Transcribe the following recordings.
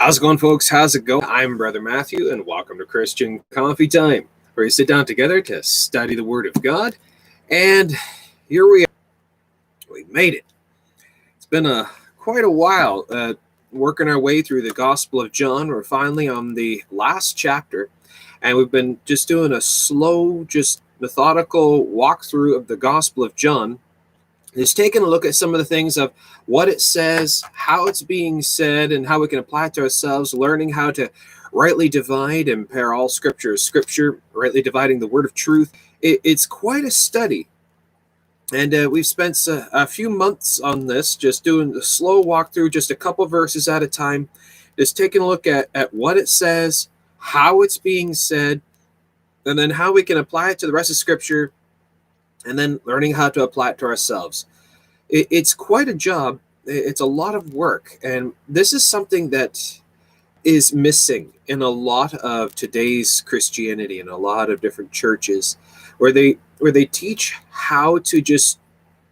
How's it going, folks? How's it going? I'm Brother Matthew, and welcome to Christian Coffee Time, where we sit down together to study the Word of God. And here we are. We made it. It's been a quite a while uh, working our way through the Gospel of John. We're finally on the last chapter, and we've been just doing a slow, just methodical walkthrough of the Gospel of John is taking a look at some of the things of what it says, how it's being said, and how we can apply it to ourselves, learning how to rightly divide and pair all scripture scripture, rightly dividing the word of truth. It, it's quite a study. And uh, we've spent a, a, few months on this, just doing a slow walkthrough, just a couple verses at a time, just taking a look at, at what it says, how it's being said, and then how we can apply it to the rest of scripture and then learning how to apply it to ourselves. It, it's quite a job. It's a lot of work. And this is something that is missing in a lot of today's Christianity and a lot of different churches where they where they teach how to just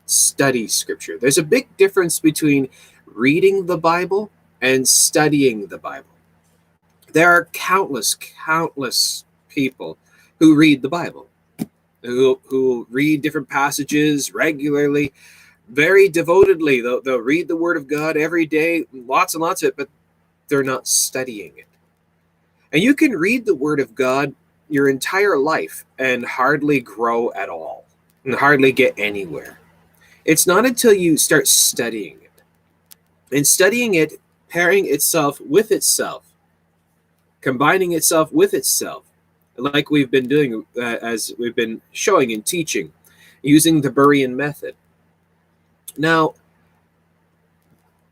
study scripture. There's a big difference between reading the Bible and studying the Bible. There are countless, countless people who read the Bible who who read different passages regularly, very devotedly. They'll, they'll read the Word of God every day, lots and lots of it, but they're not studying it. And you can read the Word of God your entire life and hardly grow at all, and hardly get anywhere. It's not until you start studying it, and studying it, pairing itself with itself, combining itself with itself, like we've been doing uh, as we've been showing and teaching using the Berean method. Now,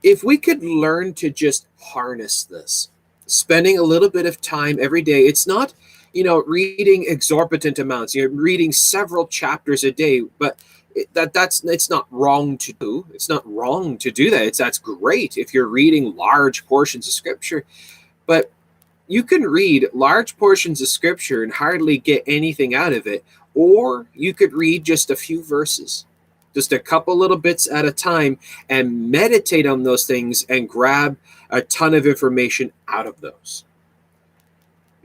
if we could learn to just harness this, spending a little bit of time every day, it's not, you know, reading exorbitant amounts, you're reading several chapters a day, but that that's it's not wrong to do. It's not wrong to do that. It's that's great if you're reading large portions of scripture. But you can read large portions of scripture and hardly get anything out of it, or you could read just a few verses, just a couple little bits at a time, and meditate on those things and grab a ton of information out of those.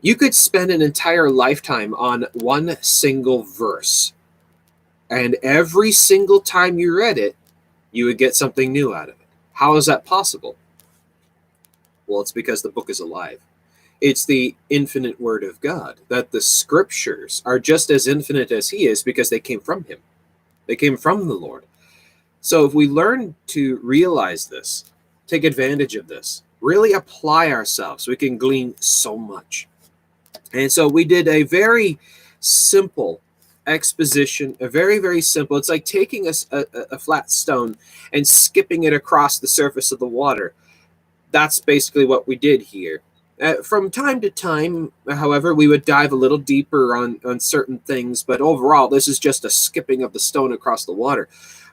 You could spend an entire lifetime on one single verse, and every single time you read it, you would get something new out of it. How is that possible? Well, it's because the book is alive it's the infinite word of God, that the scriptures are just as infinite as He is because they came from Him. They came from the Lord. So if we learn to realize this, take advantage of this, really apply ourselves, we can glean so much. And so we did a very simple exposition, a very, very simple. It's like taking a, a, a flat stone and skipping it across the surface of the water. That's basically what we did here uh, from time to time, however, we would dive a little deeper on, on certain things, but overall, this is just a skipping of the stone across the water.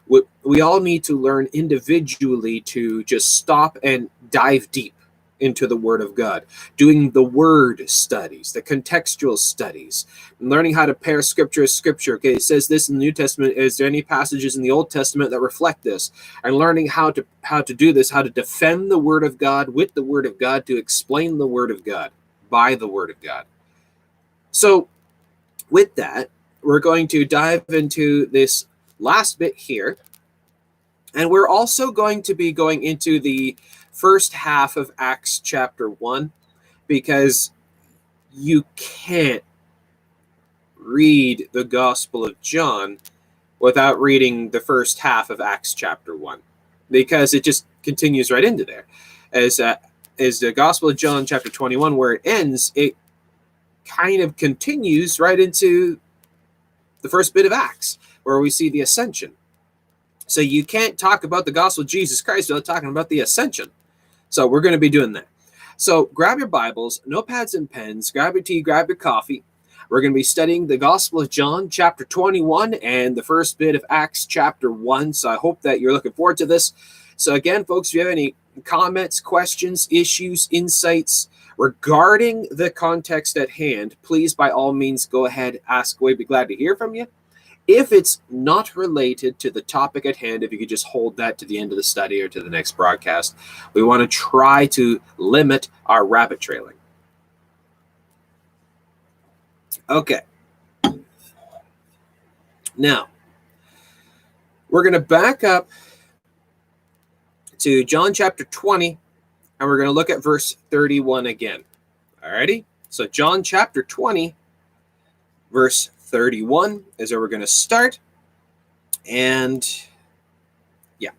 We, we all need to learn individually to just stop and dive deep into the Word of God, doing the word studies, the contextual studies, learning how to pair scripture with scripture. Okay, it says this in the New Testament. Is there any passages in the Old Testament that reflect this? And learning how to how to do this, how to defend the Word of God with the Word of God, to explain the Word of God by the Word of God. So, with that, we're going to dive into this last bit here. And we're also going to be going into the first half of Acts chapter 1 because you can't read the Gospel of John without reading the first half of Acts chapter 1 because it just continues right into there. As, uh, as the Gospel of John chapter 21, where it ends, it kind of continues right into the first bit of Acts, where we see the ascension. So you can't talk about the gospel of Jesus Christ without talking about the ascension. So we're going to be doing that. So grab your Bibles, notepads and pens, grab your tea, grab your coffee. We're going to be studying the Gospel of John, chapter 21, and the first bit of Acts, chapter 1. So I hope that you're looking forward to this. So, again, folks, if you have any comments, questions, issues, insights regarding the context at hand, please, by all means, go ahead, ask away. Be glad to hear from you. If it's not related to the topic at hand, if you could just hold that to the end of the study or to the next broadcast, we want to try to limit our rabbit trailing. Okay. Now, we're going to back up to John chapter 20, and we're going to look at verse 31 again. Alrighty? So, John chapter 20, verse 31 is where we're going to start. And yeah.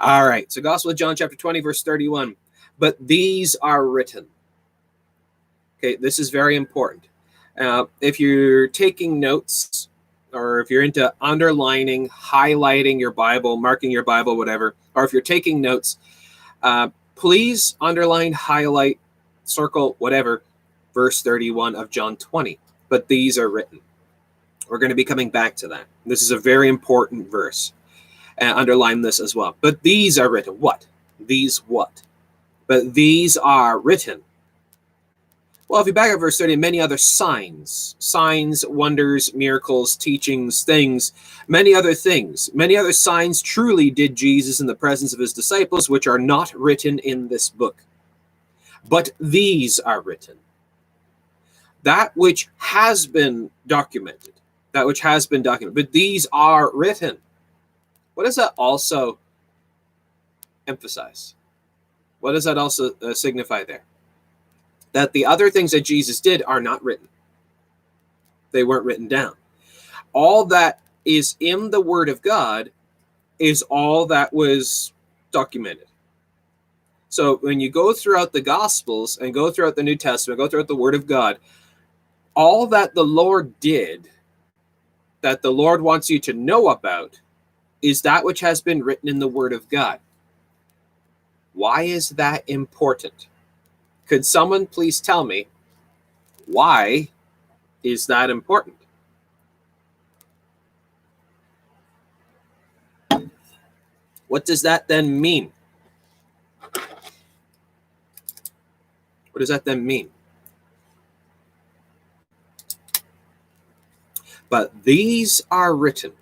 All right. So, Gospel of John chapter 20, verse 31. But these are written. Okay, this is very important. Uh, if you're taking notes, or if you're into underlining, highlighting your Bible, marking your Bible, whatever, or if you're taking notes, uh, please underline, highlight, circle, whatever, verse 31 of John 20. But these are written. We're going to be coming back to that. This is a very important verse. And underline this as well. But these are written. What? These what? But these are written well, if you back up verse 30, many other signs, signs, wonders, miracles, teachings, things, many other things, many other signs truly did Jesus in the presence of his disciples, which are not written in this book. But these are written. That which has been documented, that which has been documented, but these are written. What does that also emphasize? What does that also uh, signify there? that the other things that Jesus did are not written. They weren't written down. All that is in the Word of God is all that was documented. So when you go throughout the Gospels and go throughout the New Testament, go throughout the Word of God, all that the Lord did, that the Lord wants you to know about, is that which has been written in the Word of God. Why is that important? Could someone please tell me why is that important? What does that then mean? What does that then mean? But these are written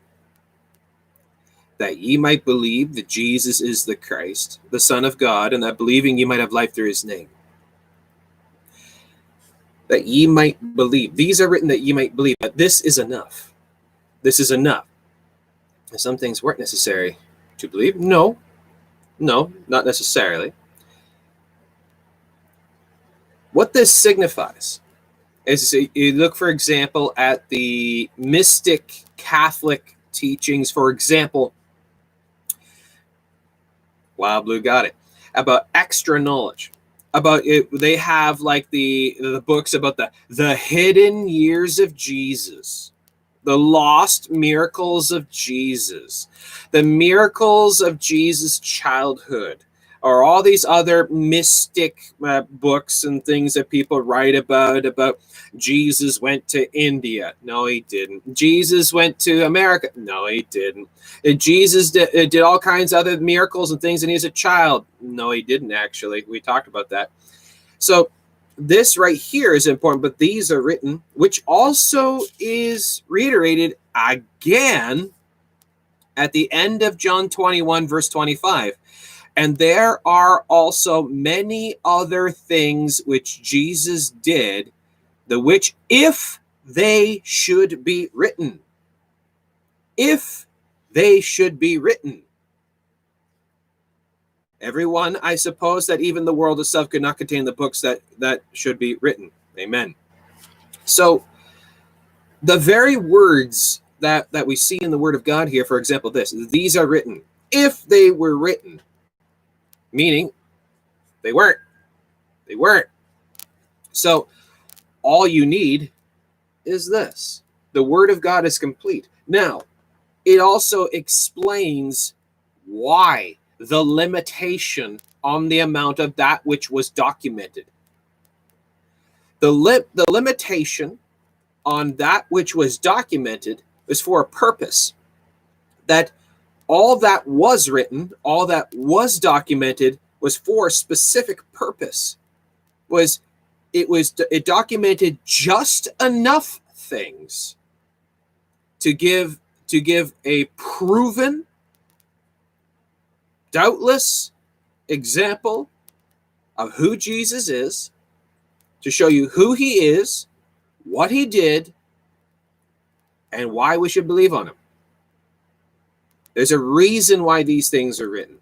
that ye might believe that Jesus is the Christ, the Son of God, and that believing ye might have life through his name that ye might believe. These are written that ye might believe. But this is enough. This is enough. And some things weren't necessary to believe. No, no, not necessarily. What this signifies is you look, for example, at the mystic Catholic teachings, for example, Wild Blue got it, about extra knowledge about it they have like the the books about the the hidden years of jesus the lost miracles of jesus the miracles of jesus childhood or all these other mystic uh, books and things that people write about about jesus went to india. No he didn't. Jesus went to america. No he didn't. And jesus did, uh, did all kinds of other miracles and things and he's a child. No he didn't actually. We talked about that. So this right here is important but these are written which also is reiterated again at the end of john 21 verse 25 and there are also many other things which Jesus did, the which, if they should be written, if they should be written. Everyone, I suppose that even the world itself could not contain the books that that should be written. Amen. So, the very words that that we see in the Word of God here, for example, this: these are written. If they were written, meaning they weren't. They weren't. So all you need is this the Word of God is complete. Now, it also explains why the limitation on the amount of that which was documented. The, li- the limitation on that which was documented was for a purpose that all that was written, all that was documented was for a specific purpose. Was it was it documented just enough things to give to give a proven, doubtless example of who Jesus is, to show you who he is, what he did, and why we should believe on him. There's a reason why these things are written.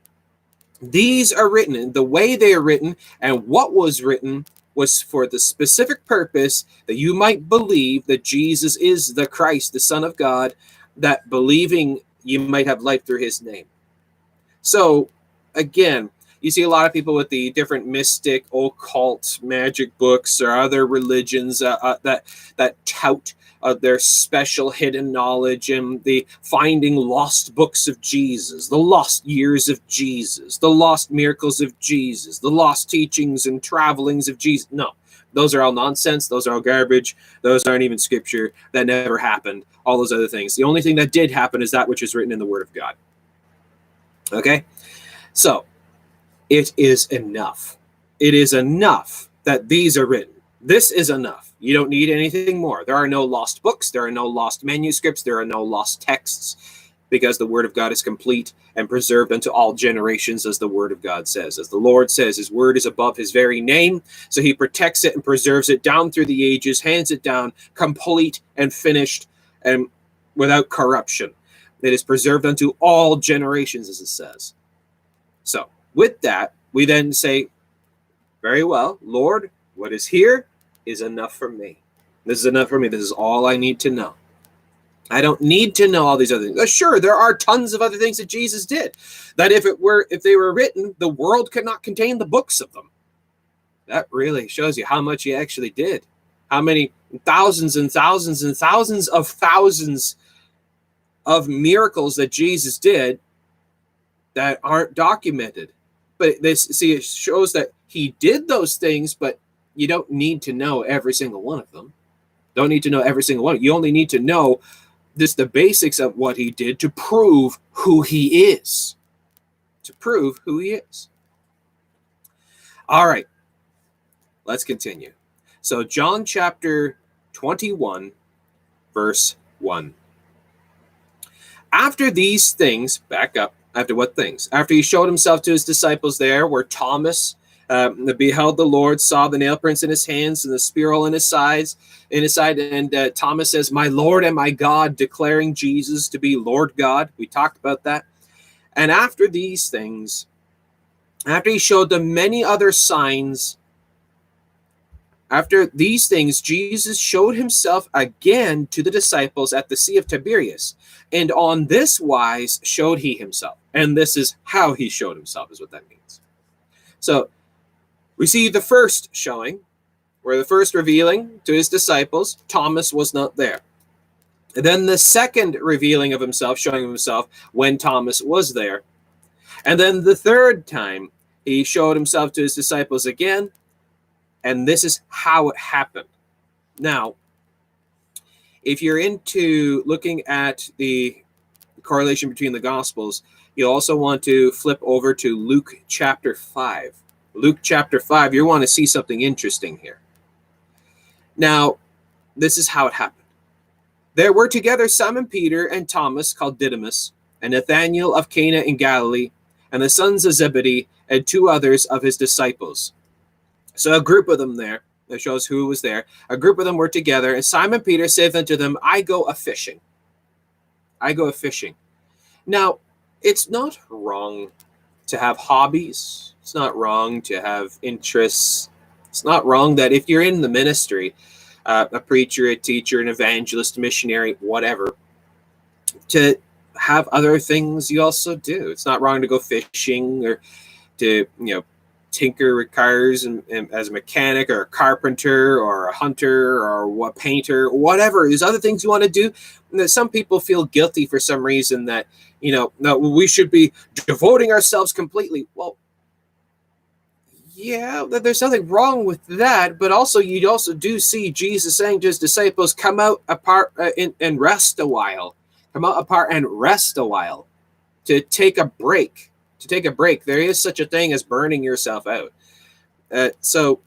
These are written, the way they are written, and what was written was for the specific purpose that you might believe that Jesus is the Christ, the Son of God, that believing you might have life through his name. So, again, you see a lot of people with the different mystic, occult, magic books or other religions uh, uh, that that tout uh, their special hidden knowledge and the finding lost books of Jesus, the lost years of Jesus, the lost miracles of Jesus, the lost teachings and travelings of Jesus. No, those are all nonsense. Those are all garbage. Those aren't even scripture. That never happened. All those other things. The only thing that did happen is that which is written in the Word of God. Okay? So, it is enough. It is enough that these are written. This is enough. You don't need anything more. There are no lost books, there are no lost manuscripts, there are no lost texts because the word of God is complete and preserved unto all generations, as the word of God says. As the Lord says, his word is above his very name, so he protects it and preserves it down through the ages, hands it down, complete and finished and without corruption. It is preserved unto all generations, as it says. So, with that, we then say, Very well, Lord, what is here is enough for me. This is enough for me. This is all I need to know. I don't need to know all these other things. Uh, sure, there are tons of other things that Jesus did. That if it were if they were written, the world could not contain the books of them. That really shows you how much he actually did. How many thousands and thousands and thousands of thousands of miracles that Jesus did that aren't documented. But this see it shows that he did those things, but you don't need to know every single one of them. Don't need to know every single one. You only need to know this the basics of what he did to prove who he is. To prove who he is. All right. Let's continue. So, John chapter 21, verse 1. After these things, back up, after what things? After he showed himself to his disciples there, where Thomas um, beheld the Lord, saw the nail prints in his hands and the spear hole in his sides, in his side, and uh, Thomas says, "My Lord and my God," declaring Jesus to be Lord God. We talked about that. And after these things, after he showed them many other signs, after these things, Jesus showed himself again to the disciples at the Sea of Tiberias, and on this wise showed he himself. And this is how he showed himself, is what that means. So we see the first showing, where the first revealing to his disciples, Thomas was not there. And then the second revealing of himself, showing himself when Thomas was there. And then the third time, he showed himself to his disciples again. And this is how it happened. Now, if you're into looking at the correlation between the Gospels, you also want to flip over to Luke chapter 5. Luke chapter 5, you want to see something interesting here. Now, this is how it happened. There were together Simon Peter and Thomas, called Didymus, and Nathanael of Cana in Galilee, and the sons of Zebedee, and two others of his disciples. So a group of them there, that shows who was there. A group of them were together, and Simon Peter said unto them, I go a fishing. I go a fishing. Now, it's not wrong to have hobbies it's not wrong to have interests. It's not wrong that if you're in the ministry, uh, a preacher, a teacher, an evangelist, a missionary, whatever, to have other things you also do. It's not wrong to go fishing or to, you know, tinker with cars and, and, as a mechanic or a carpenter or a hunter or a painter whatever there's other things you want to do and some people feel guilty for some reason that you know no we should be devoting ourselves completely well yeah, there's nothing wrong with that, but also you also do see Jesus saying to his disciples, "Come out apart uh, and, and rest a while. Come out apart and rest a while, to take a break. To take a break. There is such a thing as burning yourself out. Uh, so,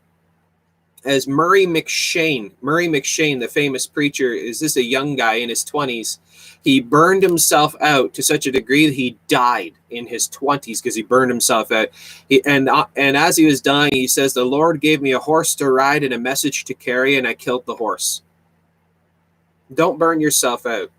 as Murray M'Cheyne, Murray M'Cheyne, the famous preacher, is this a young guy in his twenties? He burned himself out to such a degree that he died in his 20s because he burned himself out. He, and uh, and as he was dying, he says, "The Lord gave me a horse to ride and a message to carry, and I killed the horse." Don't burn yourself out.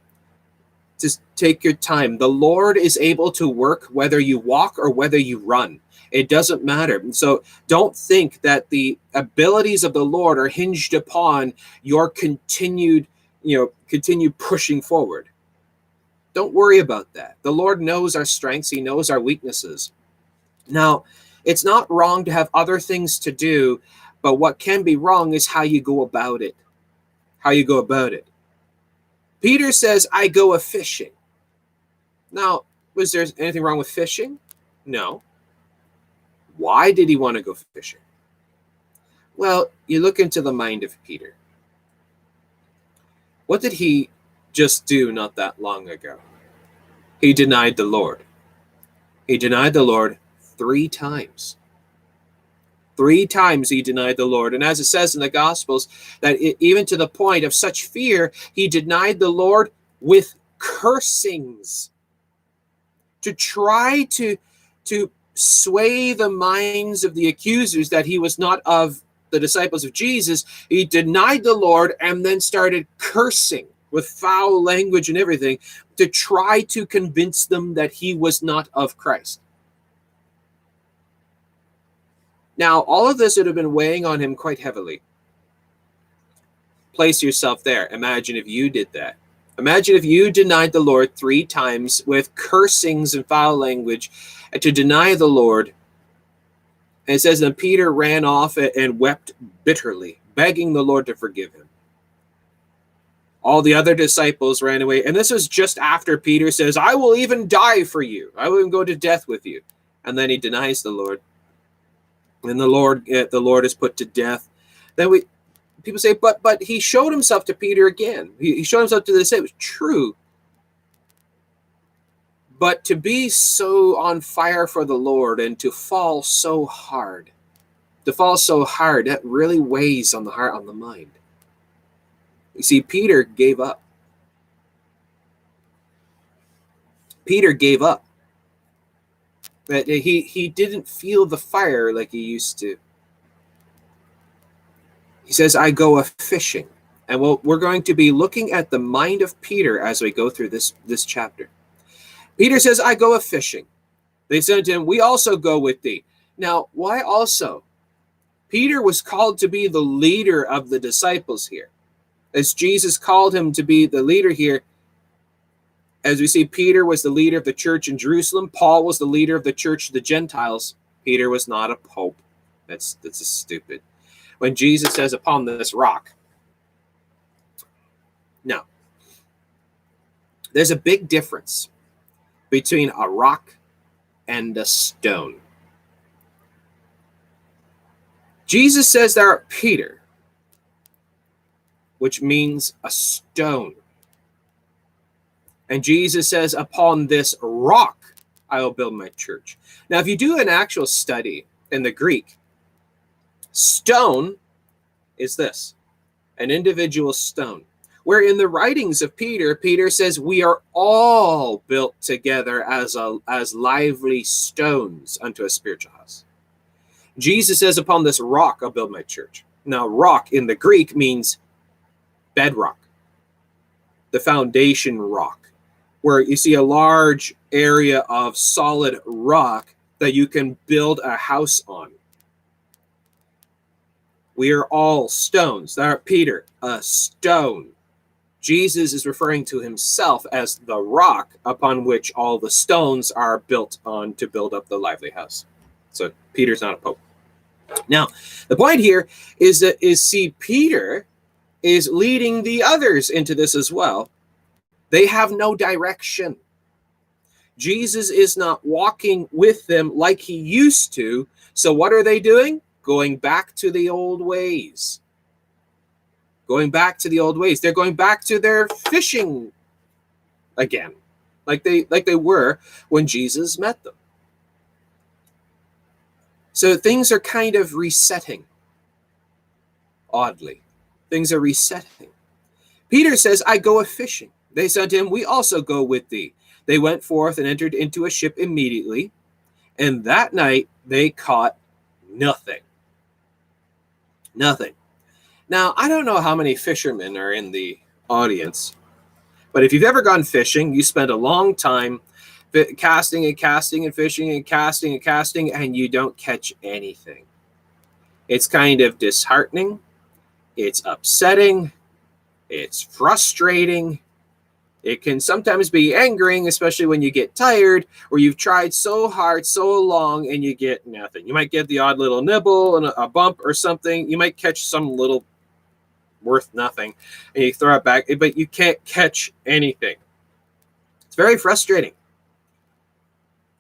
Just take your time. The Lord is able to work whether you walk or whether you run. It doesn't matter. So don't think that the abilities of the Lord are hinged upon your continued, you know, continue pushing forward. Don't worry about that. The Lord knows our strengths, He knows our weaknesses. Now, it's not wrong to have other things to do, but what can be wrong is how you go about it. How you go about it. Peter says, I go a fishing. Now, was there anything wrong with fishing? No. Why did he want to go fishing? Well, you look into the mind of Peter. What did he just do not that long ago? He denied the Lord. He denied the Lord three times. Three times he denied the Lord. And as it says in the Gospels, that it, even to the point of such fear, he denied the Lord with cursings to try to, to sway the minds of the accusers that he was not of the disciples of Jesus. He denied the Lord and then started cursing with foul language and everything to try to convince them that he was not of Christ. Now, all of this would have been weighing on him quite heavily. Place yourself there. Imagine if you did that. Imagine if you denied the Lord three times with cursings and foul language to deny the Lord. And it says, that Peter ran off and wept bitterly, begging the Lord to forgive him. All the other disciples ran away. And this was just after Peter says, I will even die for you. I will even go to death with you. And then he denies the Lord. And the Lord, eh, the Lord is put to death. Then we people say, but but he showed himself to Peter again. He, he showed himself to the disciples. True. But to be so on fire for the Lord and to fall so hard, to fall so hard, that really weighs on the heart, on the mind. You see, Peter gave up. Peter gave up. That he he didn't feel the fire like he used to. He says, "I go a fishing," and we'll, we're going to be looking at the mind of Peter as we go through this this chapter. Peter says, "I go a fishing." They said to him, "We also go with thee." Now, why also? Peter was called to be the leader of the disciples here as Jesus called him to be the leader here, as we see, Peter was the leader of the church in Jerusalem. Paul was the leader of the church of the Gentiles. Peter was not a pope. That's that's a stupid. When Jesus says, "Upon this rock," no. There's a big difference between a rock and a stone. Jesus says there, Peter, which means a stone. And Jesus says, Upon this rock I will build my church. Now, if you do an actual study in the Greek, stone is this an individual stone. Where in the writings of Peter, Peter says, We are all built together as, a, as lively stones unto a spiritual house. Jesus says, Upon this rock I'll build my church. Now, rock in the Greek means bedrock, the foundation rock, where you see a large area of solid rock that you can build a house on. We are all stones. That Peter, a stone. Jesus is referring to himself as the rock upon which all the stones are built on to build up the lively house. So Peter's not a pope. Now, the point here is that is see Peter is leading the others into this as well. They have no direction. Jesus is not walking with them like he used to. So, what are they doing? Going back to the old ways. Going back to the old ways. They're going back to their fishing again, like they like they were when Jesus met them. So things are kind of resetting oddly. Things are resetting. Peter says, I go a fishing. They said to him, We also go with thee. They went forth and entered into a ship immediately, and that night they caught nothing. Nothing. Now, I don't know how many fishermen are in the audience, but if you've ever gone fishing, you spend a long time casting and casting and fishing and casting and casting, and you don't catch anything. It's kind of disheartening. It's upsetting. It's frustrating. It can sometimes be angering, especially when you get tired or you've tried so hard so long and you get nothing. You might get the odd little nibble and a, bump or something. You might catch some little worth nothing and you throw it back, but you can't catch anything. It's very frustrating.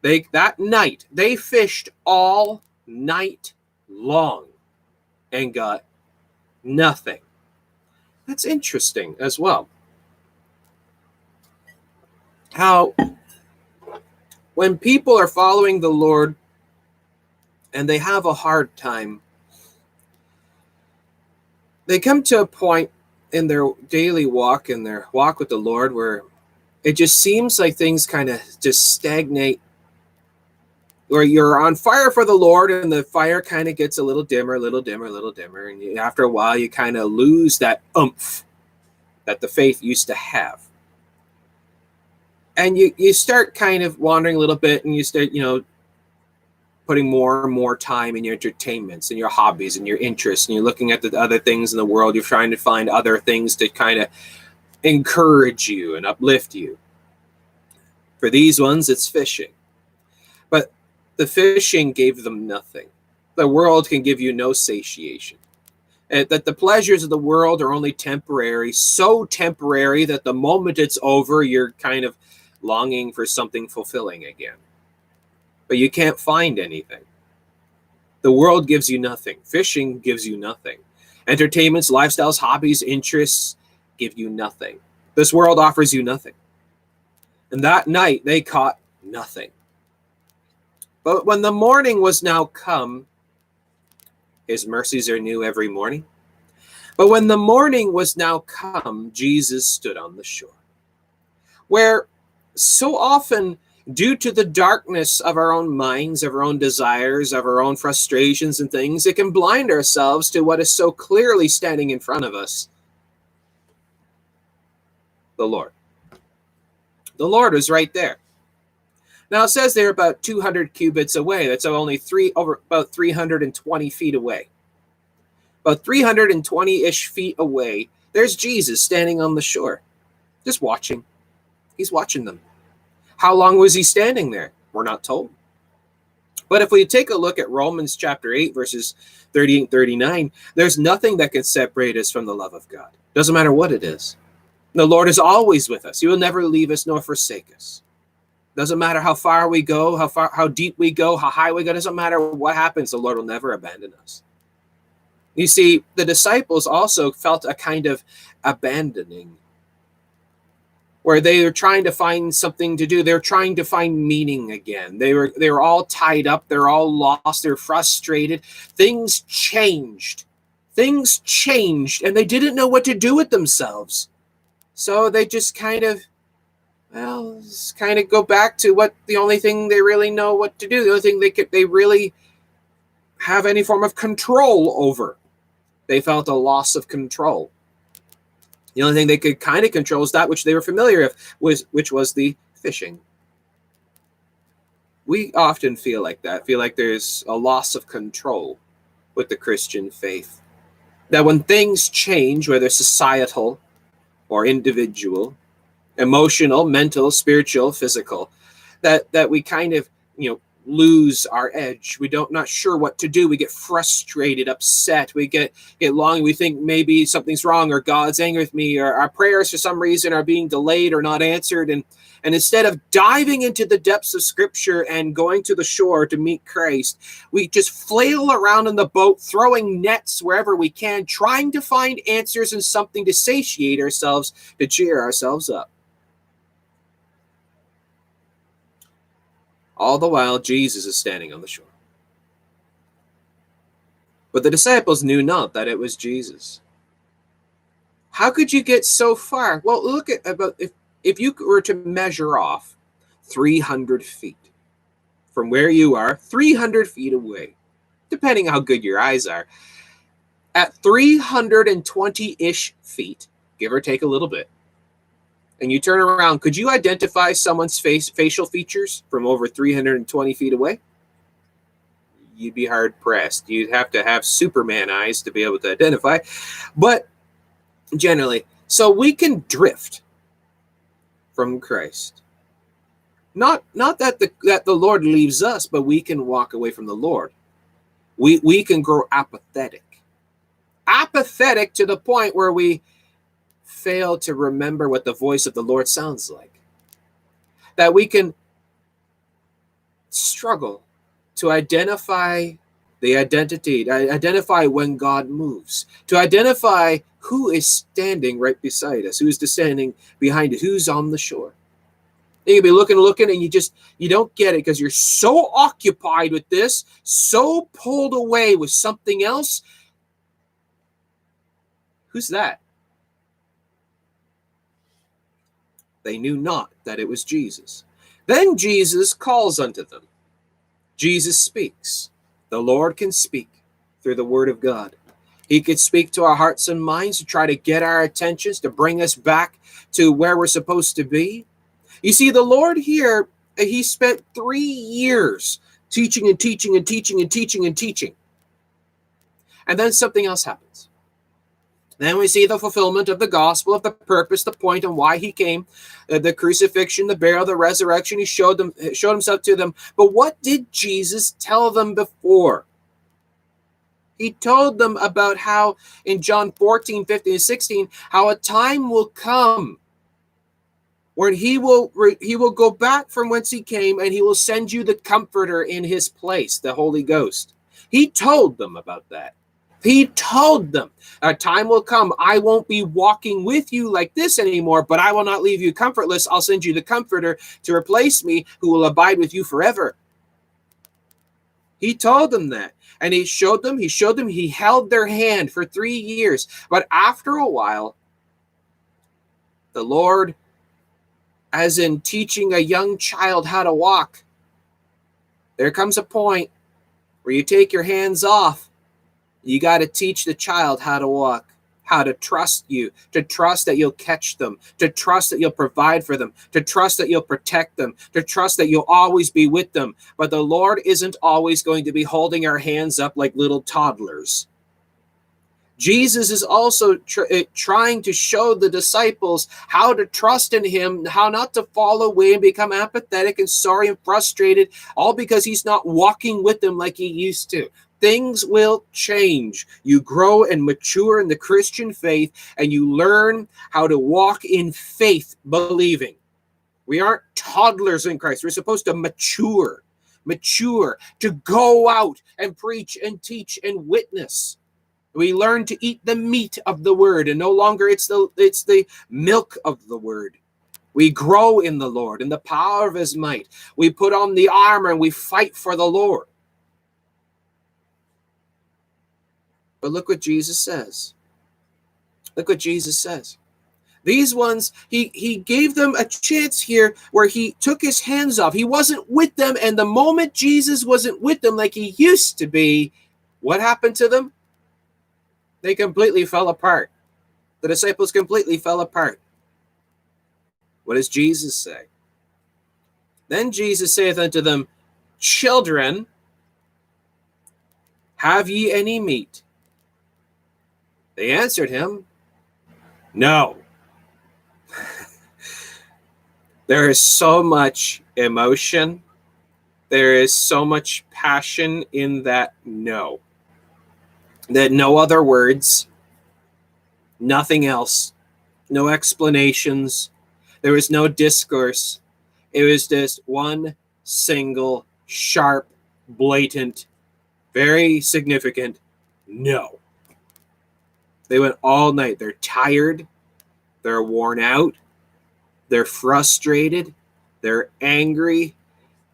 They that night they fished all night long and got nothing. That's interesting as well. How when people are following the Lord and they have a hard time, they come to a point in their daily walk, in their walk with the Lord, where it just seems like things kind of just stagnate where you're on fire for the Lord and the fire kind of gets a little dimmer, a little dimmer, a little dimmer. And you, after a while, you kind of lose that oomph that the faith used to have. And you, you start kind of wandering a little bit and you start, you know, putting more and more time in your entertainments and your hobbies and your interests. And you're looking at the other things in the world. You're trying to find other things to kind of encourage you and uplift you. For these ones, it's fishing. The fishing gave them nothing. The world can give you no satiation. And that the pleasures of the world are only temporary, so temporary that the moment it's over, you're kind of longing for something fulfilling again. But you can't find anything. The world gives you nothing. Fishing gives you nothing. Entertainments, lifestyles, hobbies, interests give you nothing. This world offers you nothing. And that night they caught nothing. But when the morning was now come, his mercies are new every morning. But when the morning was now come, Jesus stood on the shore, where so often, due to the darkness of our own minds, of our own desires, of our own frustrations and things, it can blind ourselves to what is so clearly standing in front of us the Lord. The Lord is right there. Now it says they're about 200 cubits away. That's only three over about 320 feet away. About 320-ish feet away, there's Jesus standing on the shore, just watching. He's watching them. How long was he standing there? We're not told. But if we take a look at Romans chapter 8, verses 38 and 39, there's nothing that can separate us from the love of God. Doesn't matter what it is. The Lord is always with us. He will never leave us nor forsake us. Doesn't matter how far we go, how far, how deep we go, how high we go. Doesn't matter what happens. The Lord will never abandon us. You see, the disciples also felt a kind of abandoning, where they were trying to find something to do. They're trying to find meaning again. They were they were all tied up. They're all lost. They're frustrated. Things changed. Things changed, and they didn't know what to do with themselves. So they just kind of well, kind of go back to what the only thing they really know what to do, the only thing they could they really have any form of control over. They felt a loss of control. The only thing they could kind of control is that which they were familiar with, was which was the fishing. We often feel like that, feel like there's a loss of control with the Christian faith. That when things change, whether societal or individual, emotional, mental, spiritual, physical, that that we kind of you know lose our edge. We don't not sure what to do. We get frustrated, upset. We get get long. We think maybe something's wrong or God's angry with me or our prayers for some reason are being delayed or not answered. And and instead of diving into the depths of Scripture and going to the shore to meet Christ, we just flail around in the boat, throwing nets wherever we can, trying to find answers and something to satiate ourselves, to cheer ourselves up. All the while, Jesus is standing on the shore. But the disciples knew not that it was Jesus. How could you get so far? Well, look at uh, about if if you were to measure off 300 feet from where you are, 300 feet away, depending how good your eyes are, at 320 ish feet, give or take a little bit, and you turn around, could you identify someone's face facial features from over 320 feet away? You'd be hard pressed. You'd have to have Superman eyes to be able to identify. But generally, so we can drift from Christ. Not not that the that the Lord leaves us, but we can walk away from the Lord. We we can grow apathetic. Apathetic to the point where we fail to remember what the voice of the Lord sounds like. That we can struggle to identify the identity, identify when God moves, to identify who is standing right beside us, who's standing behind us, who's on the shore. And you'll be looking, looking, and you just you don't get it because you're so occupied with this, so pulled away with something else. Who's that? They knew not that it was Jesus. Then Jesus calls unto them. Jesus speaks. The Lord can speak through the word of God. He could speak to our hearts and minds to try to get our attentions, to bring us back to where we're supposed to be. You see, the Lord here, he spent three years teaching and teaching and teaching and teaching and teaching. And then something else happens. Then we see the fulfillment of the gospel, of the purpose, the point, and why he came, uh, the crucifixion, the burial, the resurrection. He showed them, showed himself to them. But what did Jesus tell them before? He told them about how in John 14, 15, and 16, how a time will come when he will he will go back from whence he came and he will send you the comforter in his place, the Holy Ghost. He told them about that. He told them, A time will come, I won't be walking with you like this anymore, but I will not leave you comfortless. I'll send you the comforter to replace me, who will abide with you forever. He told them that. And he showed them, he showed them, he held their hand for three years. But after a while, the Lord, as in teaching a young child how to walk, there comes a point where you take your hands off you got to teach the child how to walk, how to trust you, to trust that you'll catch them, to trust that you'll provide for them, to trust that you'll protect them, to trust that you'll always be with them. But the Lord isn't always going to be holding our hands up like little toddlers. Jesus is also tr- eh, trying to show the disciples how to trust in him, how not to fall away and become apathetic and sorry and frustrated, all because he's not walking with them like he used to things will change. You grow and mature in the Christian faith, and you learn how to walk in faith, believing. We aren't toddlers in Christ. We're supposed to mature, mature, to go out and preach and teach and witness. We learn to eat the meat of the word, and no longer it's the it's the milk of the word. We grow in the Lord, in the power of his might. We put on the armor and we fight for the Lord. But look what Jesus says. Look what Jesus says. These ones, he he gave them a chance here where he took his hands off. He wasn't with them, and the moment Jesus wasn't with them like he used to be, what happened to them? They completely fell apart. The disciples completely fell apart. What does Jesus say? Then Jesus saith unto them, Children, have ye any meat? They answered him, No. there is so much emotion, there is so much passion in that no. That no other words, nothing else, no explanations, there was no discourse. It was just one single, sharp, blatant, very significant no. They went all night. They're tired. They're worn out. They're frustrated. They're angry.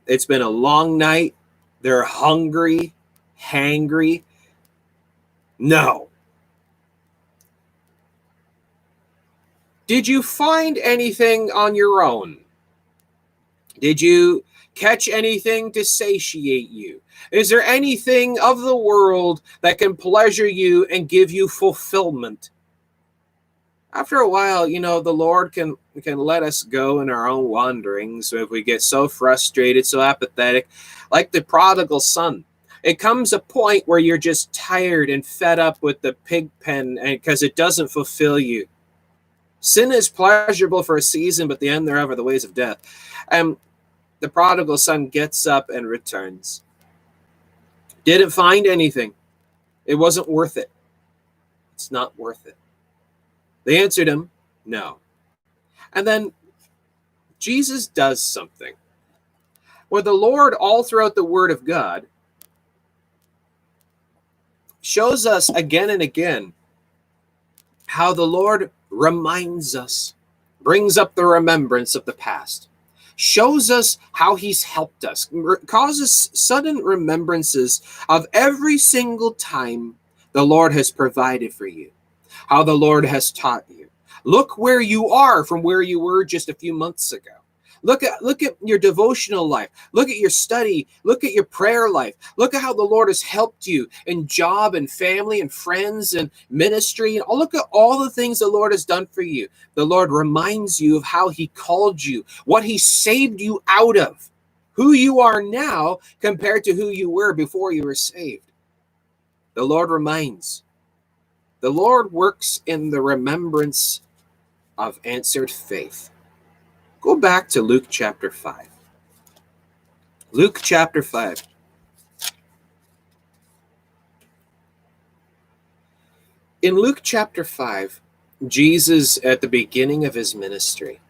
It's been a long night. They're hungry, hangry. No. Did you find anything on your own? Did you catch anything to satiate you? Is there anything of the world that can pleasure you and give you fulfillment? After a while, you know, the Lord can can let us go in our own wanderings if we get so frustrated, so apathetic, like the prodigal son. It comes a point where you're just tired and fed up with the pig pen because it doesn't fulfill you. Sin is pleasurable for a season, but the end thereof are the ways of death. And the prodigal son gets up and returns. Didn't find anything. It wasn't worth it. It's not worth it. They answered him, No. And then Jesus does something. Where the Lord, all throughout the Word of God, shows us again and again how the Lord reminds us, brings up the remembrance of the past, shows us how He's helped us, causes sudden remembrances of every single time the Lord has provided for you, how the Lord has taught you. Look where you are from where you were just a few months ago. Look at look at your devotional life. Look at your study. Look at your prayer life. Look at how the Lord has helped you in job and family and friends and ministry. And look at all the things the Lord has done for you. The Lord reminds you of how He called you, what He saved you out of, who you are now compared to who you were before you were saved. The Lord reminds. The Lord works in the remembrance of answered faith. Go back to Luke chapter 5. Luke chapter 5. In Luke chapter 5, Jesus, at the beginning of his ministry,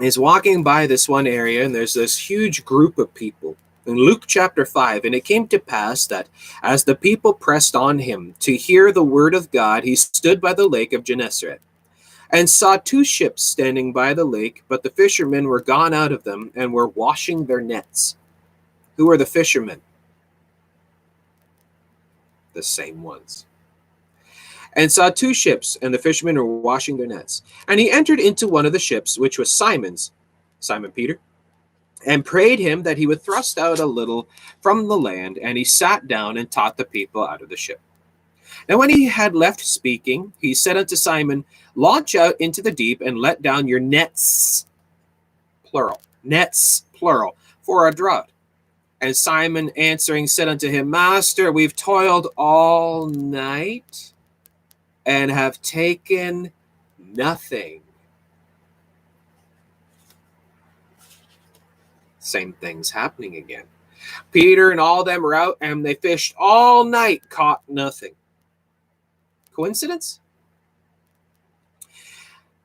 is walking by this one area, and there's this huge group of people. In Luke chapter 5, and it came to pass that as the people pressed on him to hear the word of God, he stood by the lake of Gennesaret and saw two ships standing by the lake, but the fishermen were gone out of them and were washing their nets. Who are the fishermen? The same ones. And saw two ships, and the fishermen were washing their nets. And he entered into one of the ships, which was Simon's, Simon Peter, and prayed him that he would thrust out a little from the land. And he sat down and taught the people out of the ship. And when he had left speaking, he said unto Simon, Launch out into the deep and let down your nets, plural, nets, plural, for a draught. And Simon answering said unto him, Master, we've toiled all night and have taken nothing. Same thing's happening again. Peter and all them were out and they fished all night, caught nothing. Coincidence?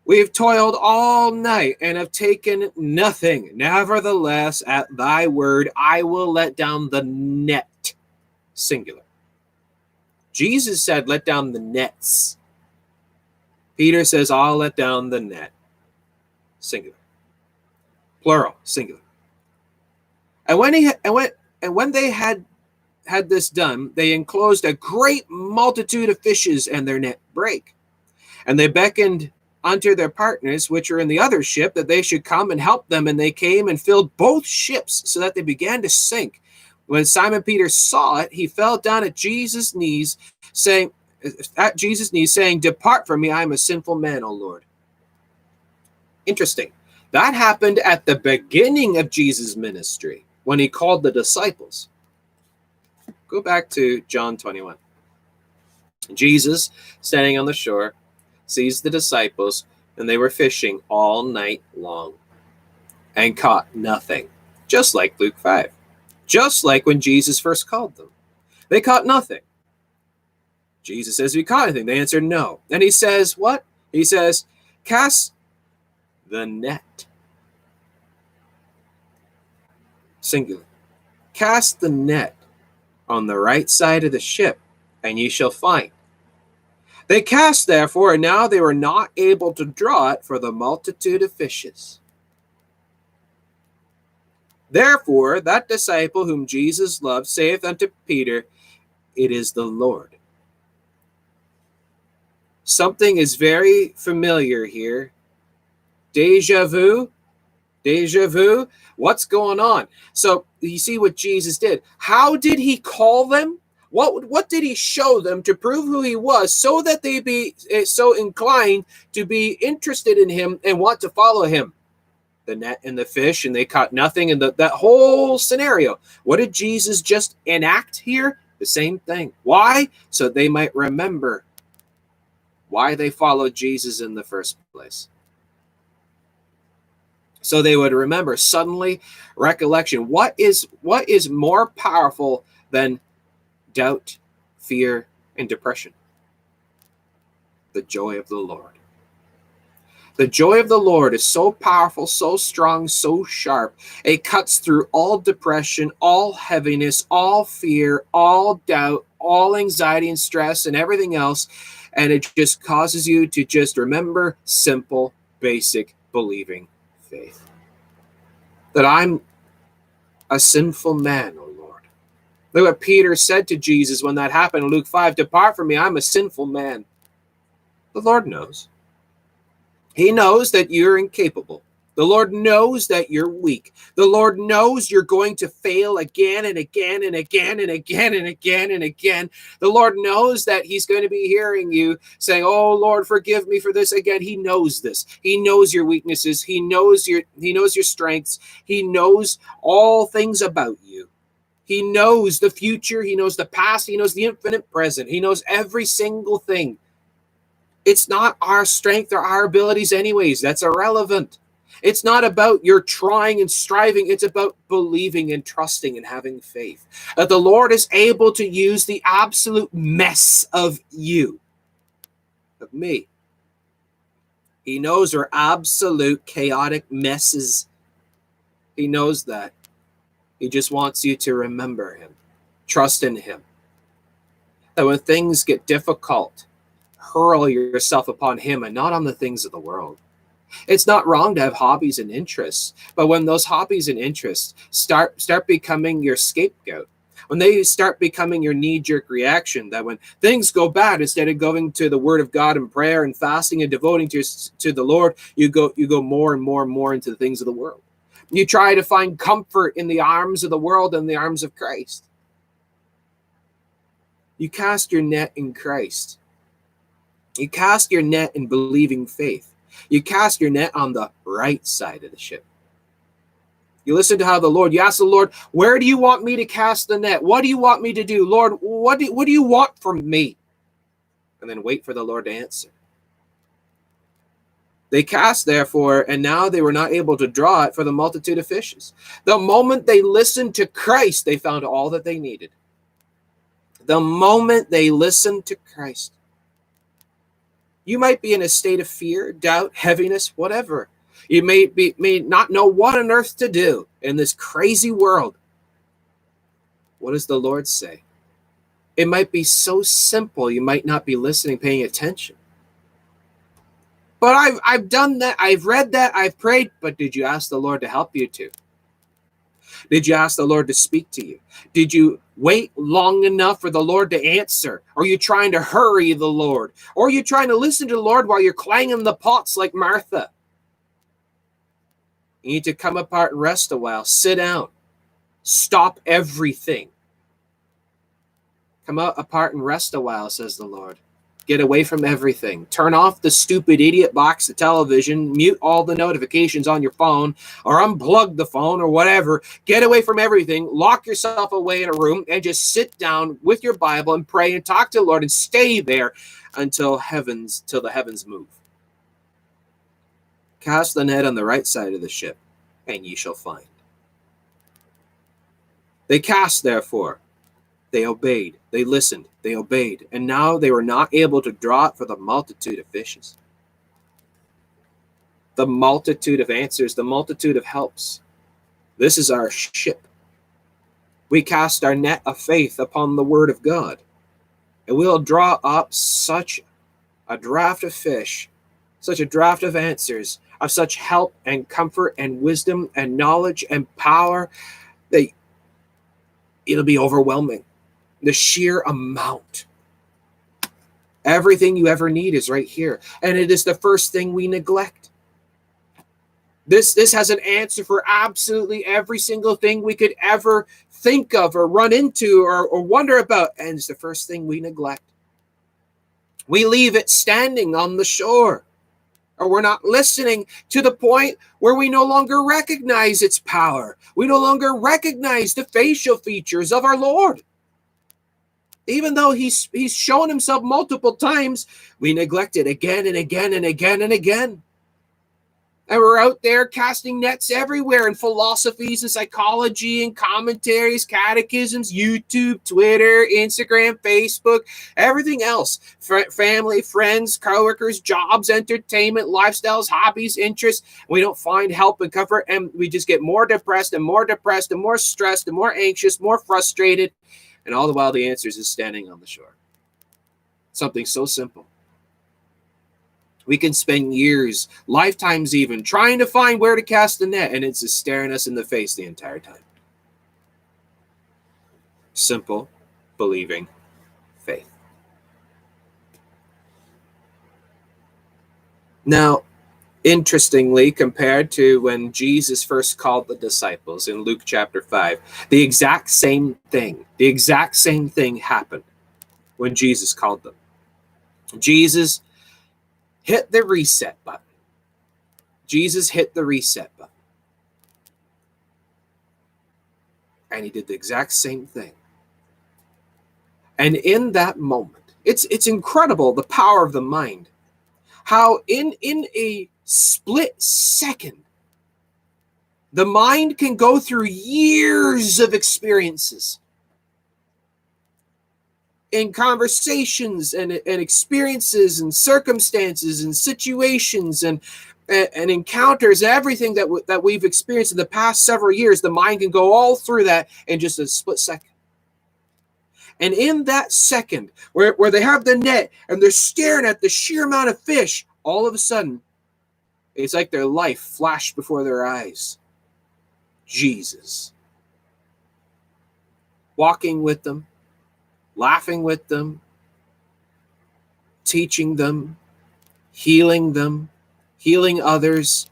We've toiled all night and have taken nothing. Nevertheless, at thy word, I will let down the net. Singular. Jesus said, let down the nets. Peter says, I'll let down the net. Singular. Plural, singular. And when he and when and when they had had this done, they enclosed a great multitude of fishes, and their net brake. And they beckoned unto their partners, which were in the other ship, that they should come and help them. And they came and filled both ships, so that they began to sink. When Simon Peter saw it, he fell down at Jesus' knees, saying, at Jesus' knees, saying, Depart from me, I am a sinful man, O Lord. Interesting. That happened at the beginning of Jesus' ministry when he called the disciples. Go back to John 21. Jesus, standing on the shore, sees the disciples, and they were fishing all night long and caught nothing, just like Luke 5, just like when Jesus first called them. They caught nothing. Jesus says, We caught anything? They answered, No. And he says, What? He says, Cast the net. Singular. Cast the net on the right side of the ship, and ye shall find. They cast, therefore, and now they were not able to draw it for the multitude of fishes. Therefore, that disciple whom Jesus loved saith unto Peter, It is the Lord. Something is very familiar here. Deja vu? Deja vu? What's going on? So you see what Jesus did. How did he call them? What, what did he show them to prove who he was so that they be eh, so inclined to be interested in him and want to follow him? The net and the fish, and they caught nothing, and the, that whole scenario. What did Jesus just enact here? The same thing. Why? So they might remember why they followed Jesus in the first place. So they would remember suddenly recollection. What is what is more powerful than doubt, fear, and depression? The joy of the Lord. The joy of the Lord is so powerful, so strong, so sharp. It cuts through all depression, all heaviness, all fear, all doubt, all anxiety and stress, and everything else and it just causes you to just remember simple, basic believing faith. That I'm a sinful man. Look what Peter said to Jesus when that happened in Luke 5 Depart from me, I'm a sinful man. The Lord knows. He knows that you're incapable. The Lord knows that you're weak. The Lord knows you're going to fail again and again and again and again and again and again. The Lord knows that He's going to be hearing you saying, Oh Lord, forgive me for this again. He knows this. He knows your weaknesses. He knows your He knows your strengths. He knows all things about you. He knows the future. He knows the past. He knows the infinite present. He knows every single thing. It's not our strength or our abilities, anyways. That's irrelevant. It's not about your trying and striving, it's about believing and trusting and having faith. That the Lord is able to use the absolute mess of you, of me. He knows our absolute chaotic messes. He knows that. He just wants you to remember Him, trust in Him. That when things get difficult, hurl yourself upon Him and not on the things of the world. It's not wrong to have hobbies and interests, but when those hobbies and interests start start becoming your scapegoat, when they start becoming your knee-jerk reaction, that when things go bad, instead of going to the Word of God and prayer and fasting and devoting to to the Lord, you go you go more and more and more into the things of the world. You try to find comfort in the arms of the world and the arms of Christ. You cast your net in Christ. You cast your net in believing faith. You cast your net on the right side of the ship. You listen to how the Lord, you ask the Lord, where do you want me to cast the net? What do you want me to do? Lord, what do, what do you want from me? And then wait for the Lord to answer. They cast, therefore, and now they were not able to draw it for the multitude of fishes. The moment they listened to Christ, they found all that they needed. The moment they listened to Christ, you might be in a state of fear, doubt, heaviness, whatever. You may be may not know what on earth to do in this crazy world. What does the Lord say? It might be so simple you might not be listening, paying attention. But I've I've done that, I've read that, I've prayed, but did you ask the Lord to help you to? Did you ask the Lord to speak to you? Did you wait long enough for the Lord to answer? Are you trying to hurry the Lord? Or are you trying to listen to the Lord while you're clanging the pots like Martha? You need to come apart and rest a while. Sit down. Stop everything. Come out apart and rest a while, says the Lord. Get away from everything. Turn off the stupid idiot box the television, mute all the notifications on your phone, or unplug the phone or whatever. Get away from everything. Lock yourself away in a room and just sit down with your Bible and pray and talk to the Lord and stay there until heavens till the heavens move. Cast the net on the right side of the ship, and ye shall find. They cast, therefore, they obeyed, they listened, they obeyed, and now they were not able to draw it for the multitude of fishes. The multitude of answers, the multitude of helps. This is our ship. We cast our net of faith upon the word of God, and we'll draw up such a draft of fish, such a draft of answers, of such help and comfort and wisdom and knowledge and power that it'll be overwhelming the sheer amount. Everything you ever need is right here. And it is the first thing we neglect. This, this has an answer for absolutely every single thing we could ever think of or run into or, or wonder about. And it's the first thing we neglect. We leave it standing on the shore, or we're not listening to the point where we no longer recognize its power. We no longer recognize the facial features of our Lord. Even though he's he's shown himself multiple times, we neglect it again and again and again and again. And we're out there casting nets everywhere in philosophies and psychology and commentaries, catechisms, YouTube, Twitter, Instagram, Facebook, everything else. F- family, friends, coworkers, jobs, entertainment, lifestyles, hobbies, interests. We don't find help and comfort, and we just get more depressed and more depressed and more stressed and more anxious, more frustrated. And all the while, the answer is standing on the shore. Something so simple. We can spend years, lifetimes even, trying to find where to cast the net, and it's just staring us in the face the entire time. Simple, believing faith. Now, interestingly, compared to when Jesus first called the disciples in Luke chapter 5, the exact same thing, the exact same thing happened when Jesus called them. Jesus hit the reset button. Jesus hit the reset button. And he did the exact same thing. And in that moment, it's it's incredible the power of the mind. How in in a split second. The mind can go through years of experiences. In conversations and, and experiences and circumstances and situations and and, encounters everything that w- that we've experienced in the past several years the mind can go all through that in just a split second. And in that second where, where they have the net and they're staring at the sheer amount of fish all of a sudden it's like their life flashed before their eyes jesus walking with them laughing with them, teaching them, healing them, healing others.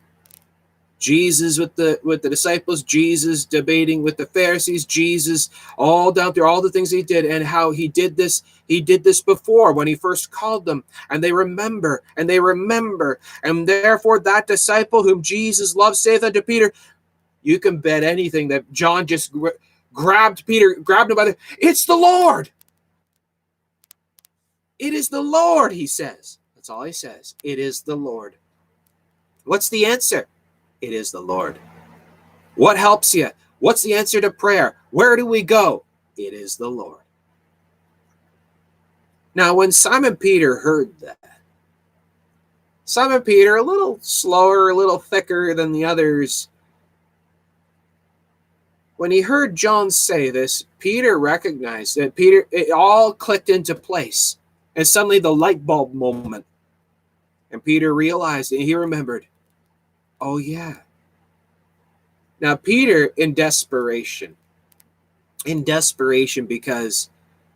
Jesus with the with the disciples, Jesus debating with the Pharisees, Jesus all down through all the things he did and how he did this. He did this before when he first called them, and they remember and they remember, and therefore that disciple whom Jesus loved saith unto Peter, "You can bet anything that John just grabbed Peter, grabbed him by the. It's the Lord. It is the Lord, he says. That's all he says. It is the Lord. What's the answer? It is the Lord. What helps you? What's the answer to prayer? Where do we go? It is the Lord. Now, when Simon Peter heard that, Simon Peter, a little slower, a little thicker than the others, when he heard John say this, Peter recognized that Peter, it all clicked into place. And suddenly the light bulb moment. And Peter realized and he remembered, oh, yeah. Now, Peter, in desperation, in desperation because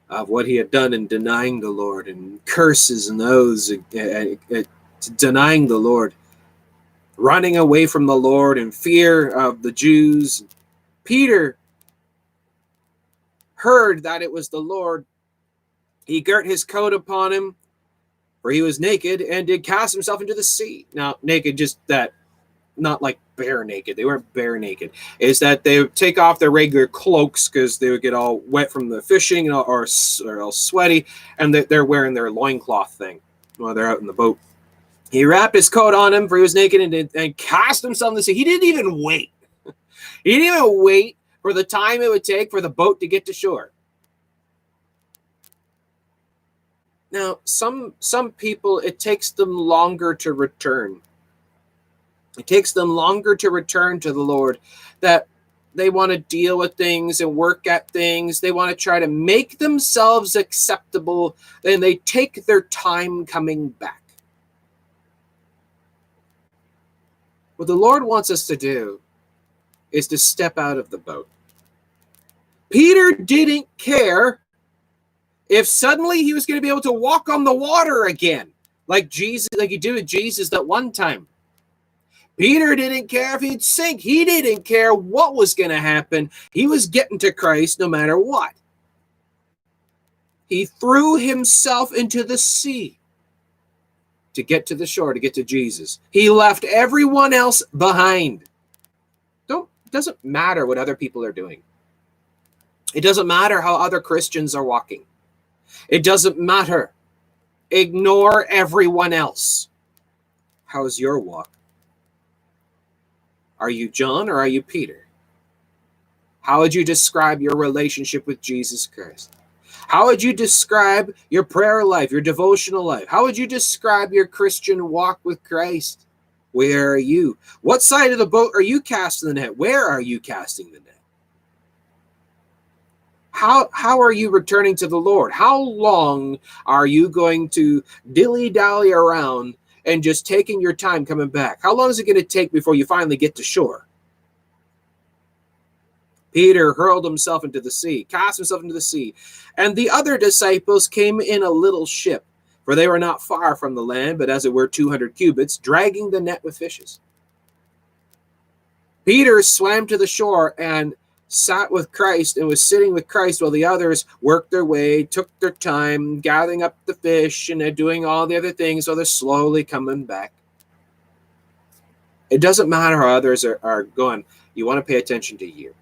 of what he had done in denying the Lord and curses and oaths, uh, uh, uh, denying the Lord, running away from the Lord in fear of the Jews, Peter heard that it was the Lord he girt his coat upon him, for he was naked, and did cast himself into the sea. Now, naked, just that, not like bare naked. They weren't bare naked. Is that they would take off their regular cloaks because they would get all wet from the fishing or, or, or all sweaty, and they're wearing their loincloth thing while they're out in the boat. He wrapped his coat on him, for he was naked, and, and cast himself in the sea. He didn't even wait. he didn't even wait for the time it would take for the boat to get to shore. Now, some some people it takes them longer to return. It takes them longer to return to the Lord that they want to deal with things and work at things. They want to try to make themselves acceptable and they take their time coming back. What the Lord wants us to do is to step out of the boat. Peter didn't care if suddenly he was going to be able to walk on the water again, like Jesus, like he did with Jesus that one time. Peter didn't care if he'd sink. He didn't care what was going to happen. He was getting to Christ no matter what. He threw himself into the sea to get to the shore, to get to Jesus. He left everyone else behind. Don't doesn't matter what other people are doing. It doesn't matter how other Christians are walking. It doesn't matter. Ignore everyone else. How's your walk? Are you John or are you Peter? How would you describe your relationship with Jesus Christ? How would you describe your prayer life, your devotional life? How would you describe your Christian walk with Christ? Where are you? What side of the boat are you casting the net? Where are you casting the net? How, how are you returning to the Lord? How long are you going to dilly dally around and just taking your time coming back? How long is it going to take before you finally get to shore? Peter hurled himself into the sea, cast himself into the sea, and the other disciples came in a little ship, for they were not far from the land, but as it were 200 cubits, dragging the net with fishes. Peter swam to the shore and sat with Christ and was sitting with Christ while the others worked their way, took their time, gathering up the fish and they're doing all the other things while they're slowly coming back. It doesn't matter how others are, are going, you want to pay attention to you.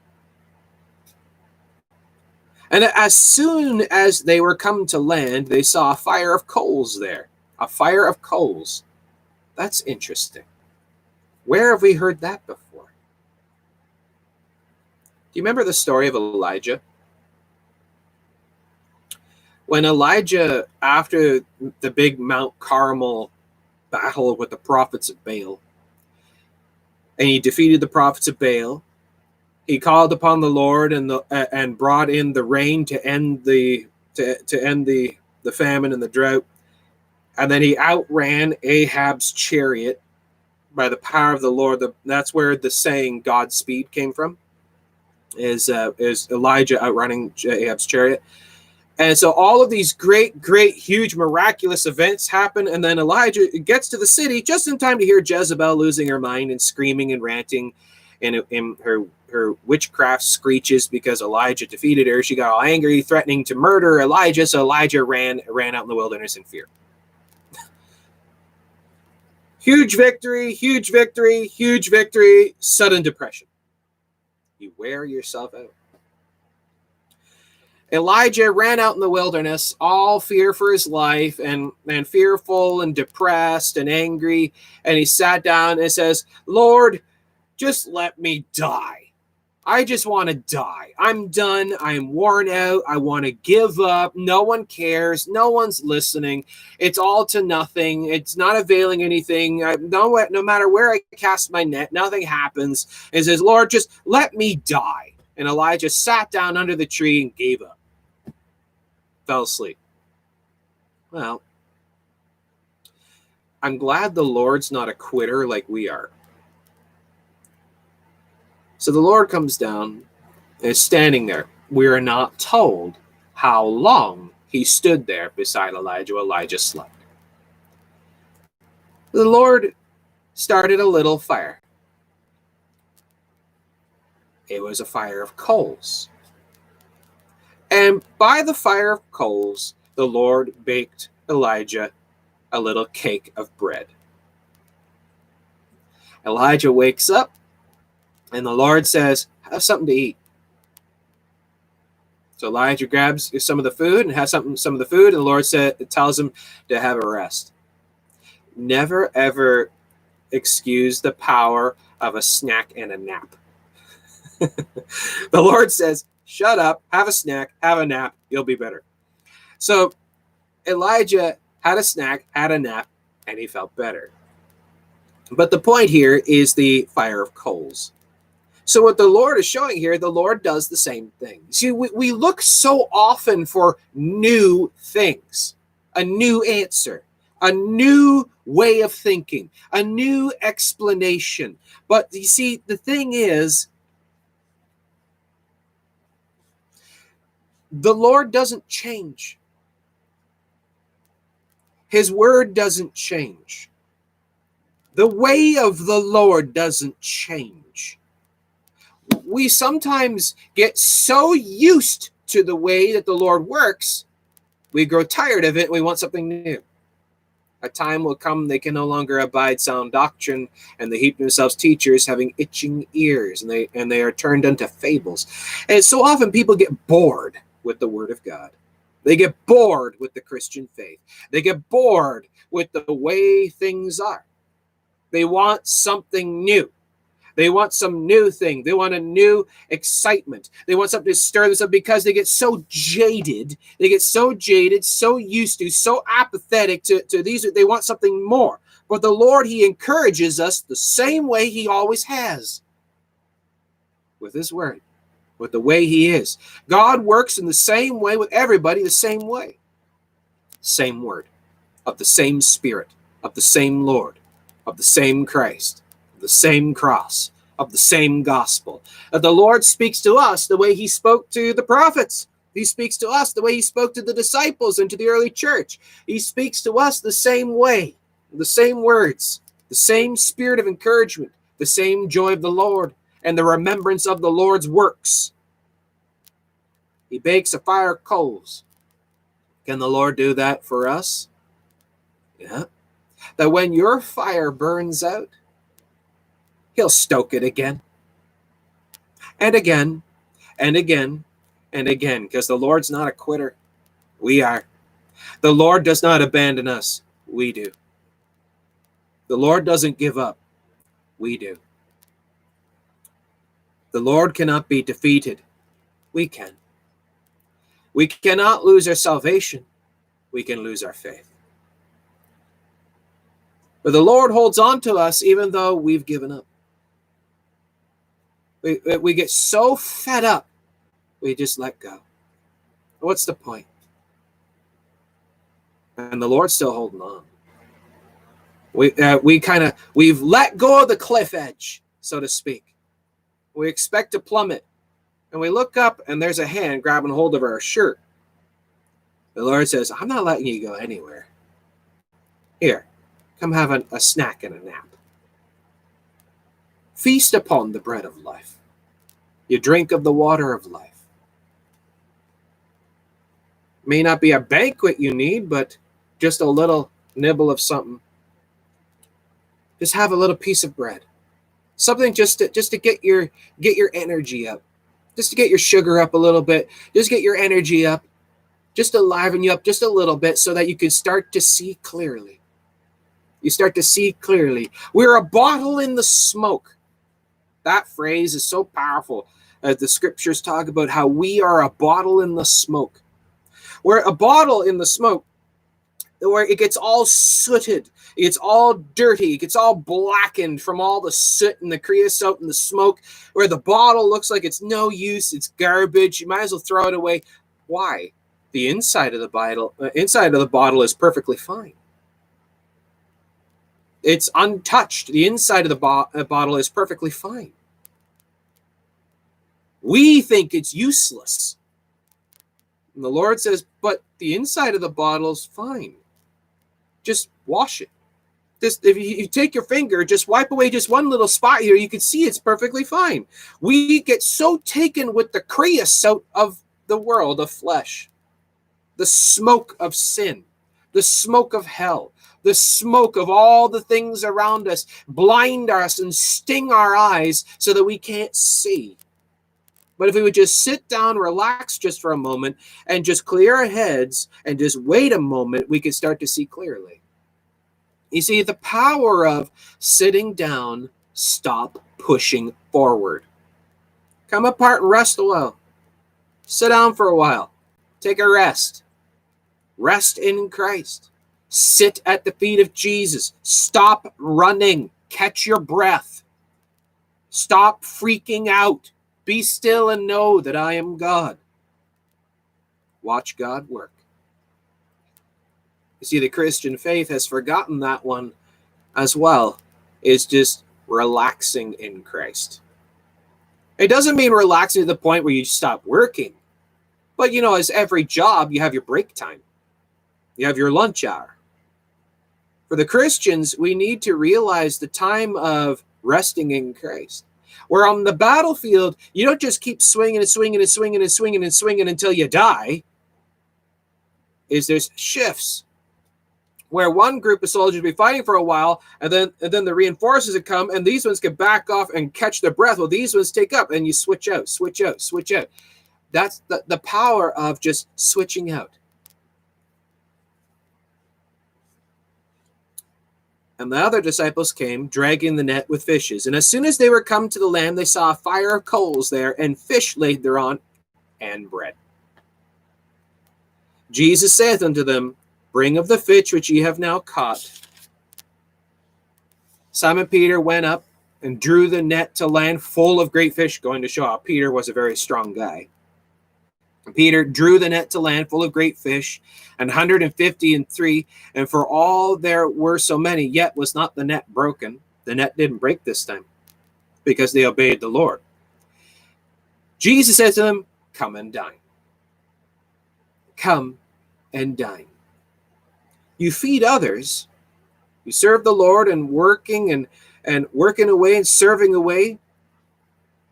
And as soon as they were come to land, they saw a fire of coals there. A fire of coals. That's interesting. Where have we heard that before? Do you remember the story of Elijah? When Elijah, after the big Mount Carmel battle with the prophets of Baal, and he defeated the prophets of Baal, he called upon the Lord and the uh, and brought in the rain to end the to, to end the the famine and the drought. And then he outran Ahab's chariot by the power of the Lord. The, that's where the saying "Godspeed" came from. Is uh, is Elijah outrunning Ahab's chariot? And so all of these great, great, huge, miraculous events happen, and then Elijah gets to the city just in time to hear Jezebel losing her mind and screaming and ranting, and in her her witchcraft screeches because Elijah defeated her. She got all angry, threatening to murder Elijah. So Elijah ran ran out in the wilderness in fear. huge victory, huge victory, huge victory, sudden depression. You wear yourself out. Elijah ran out in the wilderness, all fear for his life and, and fearful and depressed and angry. And he sat down and says, Lord, just let me die. I just want to die. I'm done. I'm worn out. I want to give up. No one cares. No one's listening. It's all to nothing. It's not availing anything. I, no, no matter where I cast my net, nothing happens. And says, Lord, just let me die. And Elijah sat down under the tree and gave up. Fell asleep. Well, I'm glad the Lord's not a quitter like we are. So the Lord comes down and is standing there. We are not told how long he stood there beside Elijah. Elijah slept. The Lord started a little fire. It was a fire of coals. And by the fire of coals, the Lord baked Elijah a little cake of bread. Elijah wakes up and the Lord says, Have something to eat. So Elijah grabs some of the food and has something, some of the food, and the Lord said, tells him to have a rest. Never ever excuse the power of a snack and a nap. the Lord says, Shut up, have a snack, have a nap, you'll be better. So Elijah had a snack, had a nap, and he felt better. But the point here is the fire of coals. So, what the Lord is showing here, the Lord does the same thing. See, we, we look so often for new things, a new answer, a new way of thinking, a new explanation. But you see, the thing is, the Lord doesn't change. His word doesn't change. The way of the Lord doesn't change. We sometimes get so used to the way that the Lord works, we grow tired of it. We want something new. A time will come they can no longer abide sound doctrine, and they heap themselves teachers having itching ears, and they and they are turned unto fables. And so often people get bored with the word of God. They get bored with the Christian faith. They get bored with the way things are. They want something new. They want some new thing. They want a new excitement. They want something to stir this up because they get so jaded. They get so jaded, so used to, so apathetic to, to these. They want something more. But the Lord, He encourages us the same way He always has with His Word, with the way He is. God works in the same way with everybody, the same way. Same Word, of the same Spirit, of the same Lord, of the same Christ the same cross, of the same gospel. Uh, the Lord speaks to us the way he spoke to the prophets. He speaks to us the way he spoke to the disciples and to the early church. He speaks to us the same way, the same words, the same spirit of encouragement, the same joy of the Lord, and the remembrance of the Lord's works. He bakes a fire of coals. Can the Lord do that for us? Yeah. That when your fire burns out, he'll stoke it again and again and again and again because the Lord's not a quitter. We are. The Lord does not abandon us. We do. The Lord doesn't give up. We do. The Lord cannot be defeated. We can. We cannot lose our salvation. We can lose our faith. But the Lord holds on to us even though we've given up. We, we get so fed up, we just let go. What's the point? And the Lord's still holding on. We uh, we kind of we've let go of the cliff edge, so to speak. We expect to plummet, and we look up, and there's a hand grabbing hold of our shirt. The Lord says, "I'm not letting you go anywhere. Here, come have a, a snack and a nap." Feast upon the bread of life. You drink of the water of life. May not be a banquet you need, but just a little nibble of something. Just have a little piece of bread. Something just to, just to get your get your energy up. Just to get your sugar up a little bit. Just get your energy up. Just to liven you up just a little bit so that you can start to see clearly. You start to see clearly. We're a bottle in the smoke. That phrase is so powerful. As the scriptures talk about how we are a bottle in the smoke. We're a bottle in the smoke where it gets all sooted, it gets all dirty, it gets all blackened from all the soot and the creosote and the smoke, where the bottle looks like it's no use, it's garbage. You might as well throw it away. Why? The inside of the bottle, uh, inside of the bottle is perfectly fine. It's untouched. The inside of the bo- uh, bottle is perfectly fine. We think it's useless. And the Lord says, but the inside of the bottle is fine. Just wash it. Just if you, take your finger, just wipe away just one little spot here, you can see it's perfectly fine. We get so taken with the creosote of the world of flesh, the smoke of sin, the smoke of hell, the smoke of all the things around us blind us and sting our eyes so that we can't see. But if we would just sit down, relax just for a moment, and just clear our heads and just wait a moment, we could start to see clearly. You see, the power of sitting down, stop pushing forward. Come apart and rest a while. Sit down for a while. Take a rest. Rest in Christ. Sit at the feet of Jesus. Stop running. Catch your breath. Stop freaking out. Be still and know that I am God. Watch God work. You see, the Christian faith has forgotten that one as well, is just relaxing in Christ. It doesn't mean relaxing to the point where you stop working. But you know, as every job, you have your break time. You have your lunch hour. For the Christians, we need to realize the time of resting in Christ. Where on the battlefield, you don't just keep swinging and swinging and swinging and swinging and swinging until you die. Is there's shifts where one group of soldiers be fighting for a while, and then and then the reinforcements would come, and these ones can back off and catch their breath. Well, these ones take up, and you switch out, switch out, switch out. That's the, the power of just switching out. And the other disciples came, dragging the net with fishes. And as soon as they were come to the land, they saw a fire of coals there, and fish laid thereon, and bread. Jesus saith unto them, Bring of the fish which ye have now caught. Simon Peter went up and drew the net to land full of great fish, going to show how Peter was a very strong guy. Peter drew the net to land full of great fish, and 150 and three, and for all there were so many, yet was not the net broken. The net didn't break this time because they obeyed the Lord. Jesus said to them, Come and dine. Come and dine you feed others, you serve the Lord and working and and working away and serving away.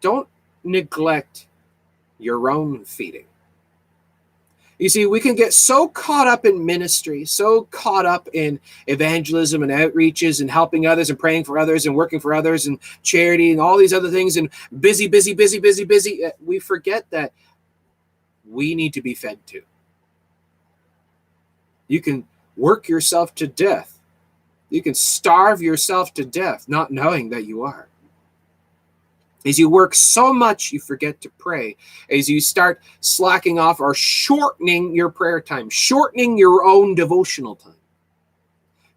Don't neglect your own feeding. You see, we can get so caught up in ministry, so caught up in evangelism and outreaches and helping others and praying for others and working for others and charity and all these other things and busy, busy, busy, busy, busy. Uh, we forget that we need to be fed too. You can work yourself to death. You can starve yourself to death not knowing that you are. As you work so much, you forget to pray. As you start slacking off or shortening your prayer time, shortening your own devotional time,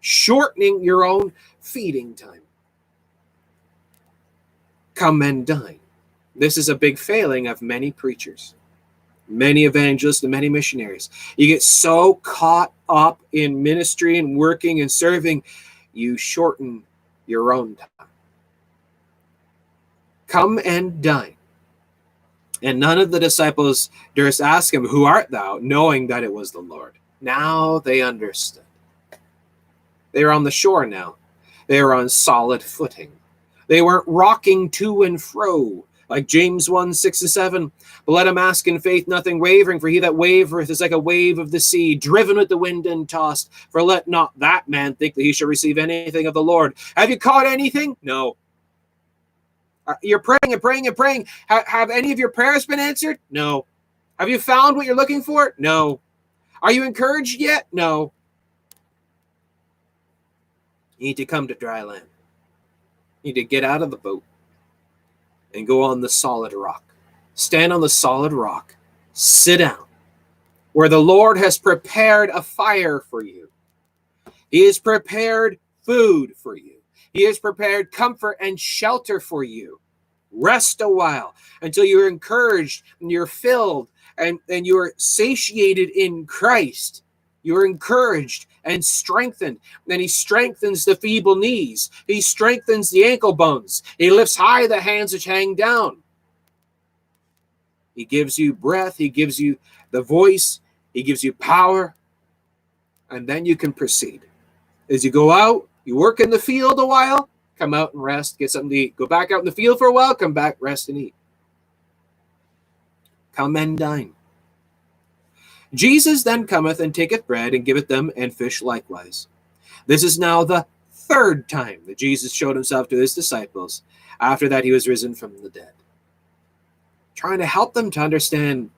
shortening your own feeding time. Come and dine. This is a big failing of many preachers many evangelists and many missionaries. You get so caught up in ministry and working and serving, you shorten your own time. Come and dine. And none of the disciples durst ask him, Who art thou? knowing that it was the Lord. Now they understood. They are on the shore now. They are on solid footing. They weren't rocking to and fro like James 1 6 to 7. But let him ask in faith, nothing wavering, for he that wavereth is like a wave of the sea, driven with the wind and tossed. For let not that man think that he shall receive anything of the Lord. Have you caught anything? No. Uh, you're praying and praying and praying. Ha- have any of your prayers been answered? No. Have you found what you're looking for? No. Are you encouraged yet? No. You need to come to dry land. You need to get out of the boat and go on the solid rock. Stand on the solid rock. Sit down where the Lord has prepared a fire for you. He has prepared food for you. He has prepared comfort and shelter for you. Rest a while until you're encouraged and you're filled and, and you're satiated in Christ. You're encouraged and strengthened. Then he strengthens the feeble knees. He strengthens the ankle bones. He lifts high the hands which hang down. He gives you breath. He gives you the voice. He gives you power. And then you can proceed. As you go out, you work in the field a while, come out and rest, get something to eat. Go back out in the field for a while, come back, rest and eat. Come and dine. Jesus then cometh and taketh bread and giveth them and fish likewise. This is now the third time that Jesus showed himself to his disciples after that he was risen from the dead. Trying to help them to understand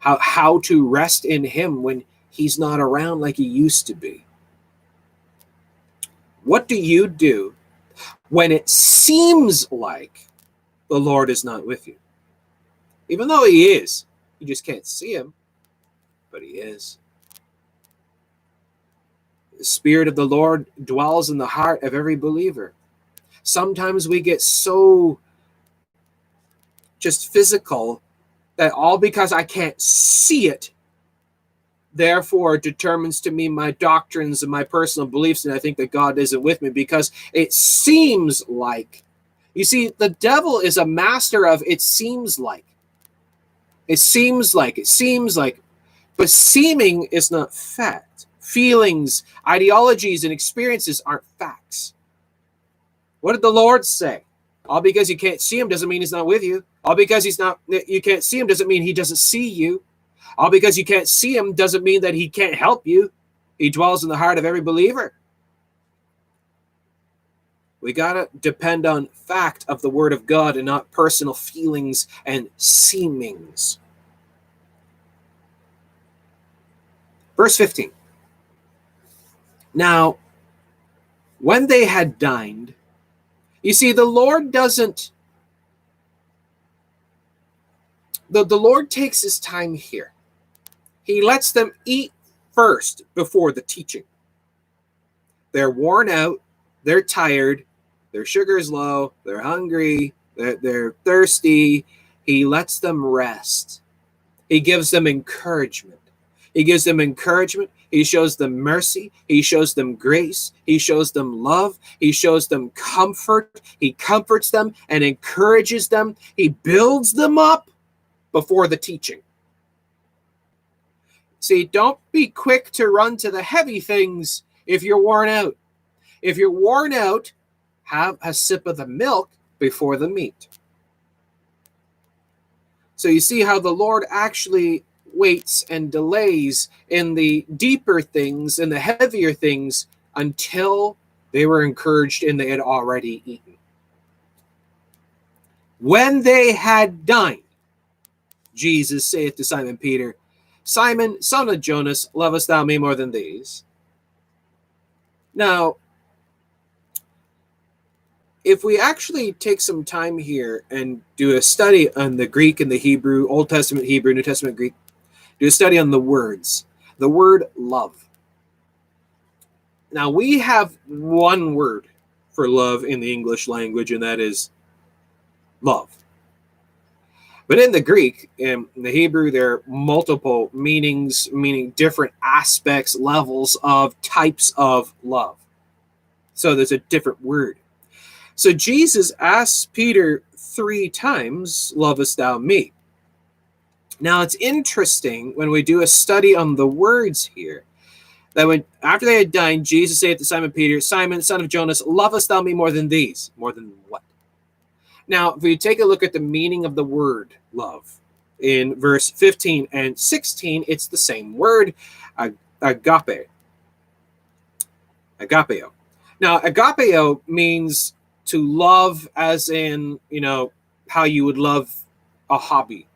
how, how to rest in him when he's not around like he used to be. What do you do when it seems like the Lord is not with you? Even though he is, you just can't see him but he is. The Spirit of the Lord dwells in the heart of every believer. Sometimes we get so just physical that all because I can't see it, therefore determines to me my doctrines and my personal beliefs, and I think that God isn't with me because it seems like. You see, the devil is a master of it seems like. It seems like, it seems like. But seeming is not fact. feelings, ideologies, and experiences aren't facts. What did the Lord say? All because you can't see him doesn't mean he's not with you. All because he's not you can't see him doesn't mean he doesn't see you. All because you can't see him doesn't mean that he can't help you. He dwells in the heart of every believer. We got to depend on fact of the word of God and not personal feelings and seemings. Verse 15. Now, when they had dined, you see, the Lord doesn't, the, the Lord takes his time here. He lets them eat first before the teaching. They're worn out, they're tired, their sugar is low, they're hungry, they're, they're thirsty. He lets them rest. He gives them encouragement. He gives them encouragement. He shows them mercy. He shows them grace. He shows them love. He shows them comfort. He comforts them and encourages them. He builds them up before the teaching. See, don't be quick to run to the heavy things if you're worn out. If you're worn out, have a sip of the milk before the meat. So you see how the Lord actually waits and delays in the deeper things and the heavier things until they were encouraged and they had already eaten. When they had dined, Jesus saith to Simon Peter, Simon, son of Jonas, lovest thou me more than these? Now, if we actually take some time here and do a study on the Greek and the Hebrew, Old Testament Hebrew, New Testament Greek, do a study on the words, the word love. Now, we have one word for love in the English language, and that is love. But in the Greek, in the Hebrew, there are multiple meanings, meaning different aspects, levels of types of love. So there's a different word. So Jesus asks Peter three times, Lovest thou me? Now it's interesting when we do a study on the words here that when after they had dined, Jesus said to Simon Peter, Simon, son of Jonas, lovest thou me more than these? More than what? Now, if we take a look at the meaning of the word love in verse 15 and 16, it's the same word, agape. Agapeo. Now, agapeo means to love as in, you know, how you would love a hobby.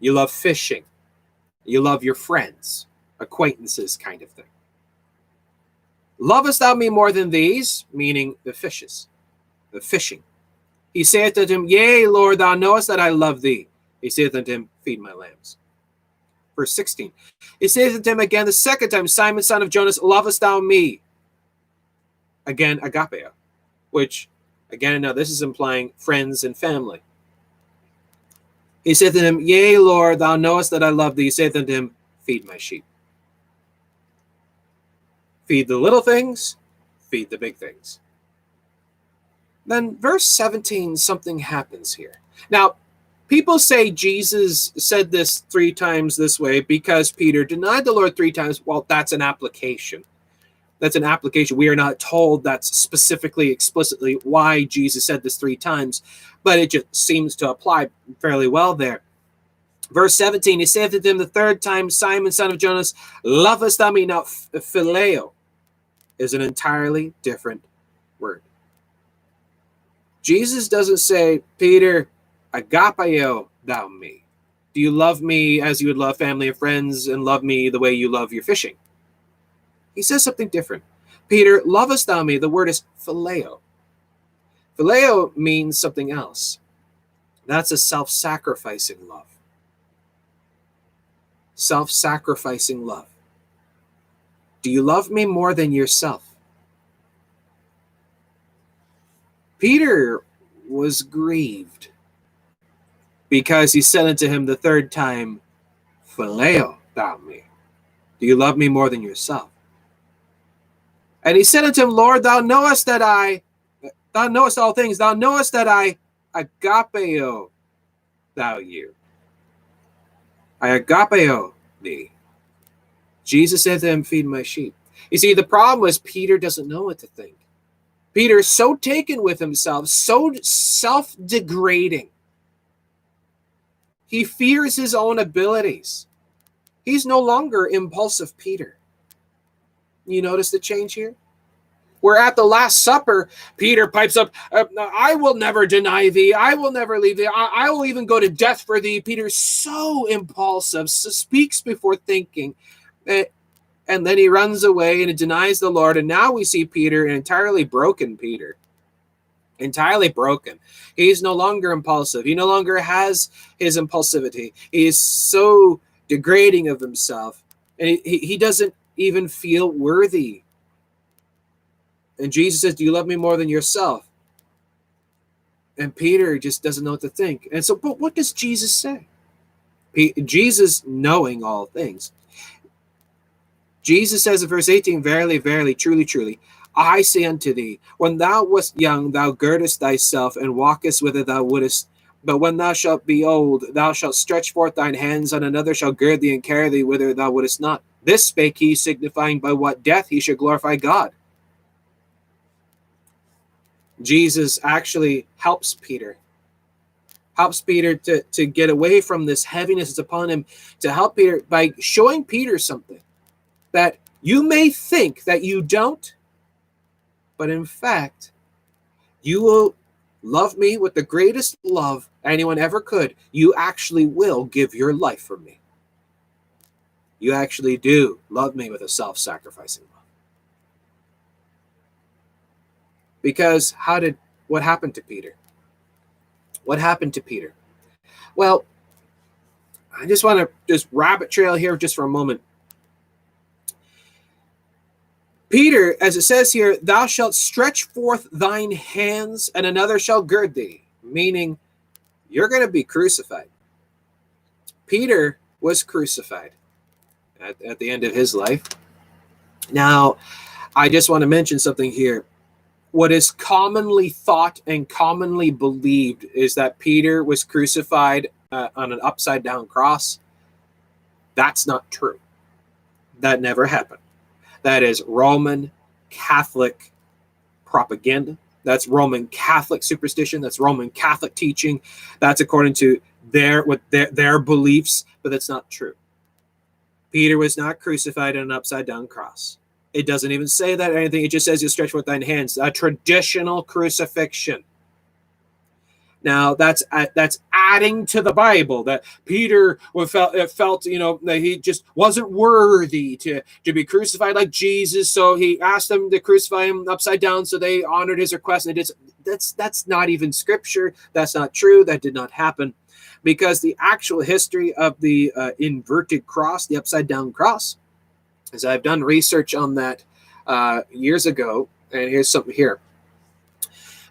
You love fishing. You love your friends, acquaintances, kind of thing. Lovest thou me more than these? Meaning the fishes, the fishing. He saith unto him, Yea, Lord, thou knowest that I love thee. He saith unto him, Feed my lambs. Verse 16. He saith unto him again the second time, Simon, son of Jonas, lovest thou me? Again, agapeo, which, again, now this is implying friends and family. He saith unto him, Yea, Lord, thou knowest that I love thee. He saith unto him, Feed my sheep. Feed the little things, feed the big things. Then, verse 17, something happens here. Now, people say Jesus said this three times this way because Peter denied the Lord three times. Well, that's an application. That's an application. We are not told that's specifically, explicitly why Jesus said this three times, but it just seems to apply fairly well there. Verse 17, he said to them the third time, Simon, son of Jonas, lovest thou me? Now, phileo is an entirely different. Jesus doesn't say, Peter, agapeo thou me. Do you love me as you would love family and friends and love me the way you love your fishing? He says something different. Peter, lovest thou me? The word is phileo. Phileo means something else. That's a self sacrificing love. Self sacrificing love. Do you love me more than yourself? Peter was grieved because he said unto him the third time, Phileo thou me. Do you love me more than yourself? And he said unto him, Lord, thou knowest that I, thou knowest all things, thou knowest that I agapeo thou you. I agapeo thee. Jesus said to him, Feed my sheep. You see, the problem was Peter doesn't know what to think. Peter is so taken with himself, so self degrading. He fears his own abilities. He's no longer impulsive Peter. You notice the change here? We're at the Last Supper. Peter pipes up, uh, I will never deny thee. I will never leave thee. I, I will even go to death for thee. Peter's so impulsive, so speaks before thinking. Uh, and then he runs away and denies the Lord. And now we see Peter, an entirely broken Peter, entirely broken. He's no longer impulsive. He no longer has his impulsivity. He is so degrading of himself. And he, he doesn't even feel worthy and Jesus says, Do you love me more than yourself? And Peter just doesn't know what to think. And so, but what does Jesus say? Jesus knowing all things. Jesus says in verse 18, Verily, verily, truly, truly, I say unto thee, when thou wast young, thou girdest thyself and walkest whither thou wouldest. But when thou shalt be old, thou shalt stretch forth thine hands, and another shall gird thee and carry thee whither thou wouldest not. This spake he, signifying by what death he should glorify God. Jesus actually helps Peter, helps Peter to, to get away from this heaviness that's upon him, to help Peter by showing Peter something that you may think that you don't, but in fact, you will love me with the greatest love anyone ever could. You actually will give your life for me. You actually do love me with a self sacrificing love. Because how did what happened to Peter? What happened to Peter? Well, I just want to just rabbit trail here just for a moment. Peter, as it says here, thou shalt stretch forth thine hands, and another shall gird thee, meaning you're going to be crucified. Peter was crucified at, at the end of his life. Now, I just want to mention something here what is commonly thought and commonly believed is that Peter was crucified uh, on an upside down cross. That's not true. That never happened. That is Roman Catholic propaganda. That's Roman Catholic superstition. That's Roman Catholic teaching. That's according to their what their, their beliefs, but that's not true. Peter was not crucified on an upside down cross. It doesn't even say that or anything. It just says you stretch forth thine hands. A traditional crucifixion. Now that's uh, that's adding to the Bible that Peter felt felt you know that he just wasn't worthy to to be crucified like Jesus, so he asked them to crucify him upside down. So they honored his request, and it is that's that's not even scripture. That's not true. That did not happen, because the actual history of the uh, inverted cross, the upside down cross, is I've done research on that uh, years ago, and here's something here.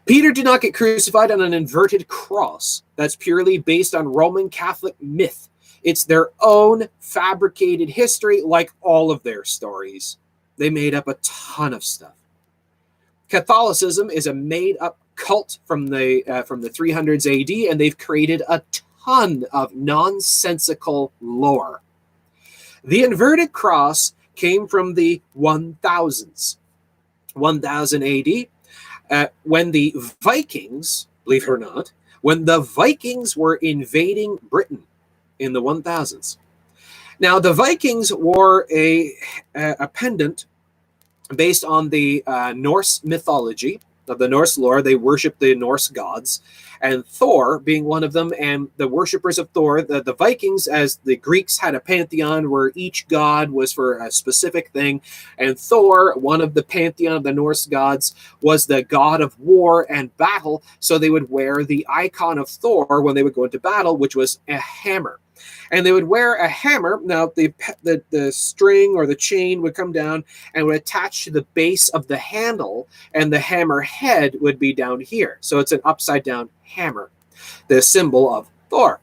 Peter did not get crucified on an inverted cross. That's purely based on Roman Catholic myth. It's their own fabricated history, like all of their stories. They made up a ton of stuff. Catholicism is a made-up cult from the uh, from the 300s AD, and they've created a ton of nonsensical lore. The inverted cross came from the 1000s, 1000 AD, uh, when the Vikings, believe it or not, when the Vikings were invading Britain in the 1000s. Now, the Vikings wore a, a pendant based on the uh, Norse mythology of the Norse lore. They worshiped the Norse gods and Thor being one of them, and the worshippers of Thor, the, the Vikings, as the Greeks had a pantheon where each god was for a specific thing, and Thor, one of the pantheon of the Norse gods, was the god of war and battle, so they would wear the icon of Thor when they would go into battle, which was a hammer and they would wear a hammer. Now the, the the string or the chain would come down and would attach to the base of the handle, and the hammer head would be down here. So it's an upside down hammer, the symbol of Thor.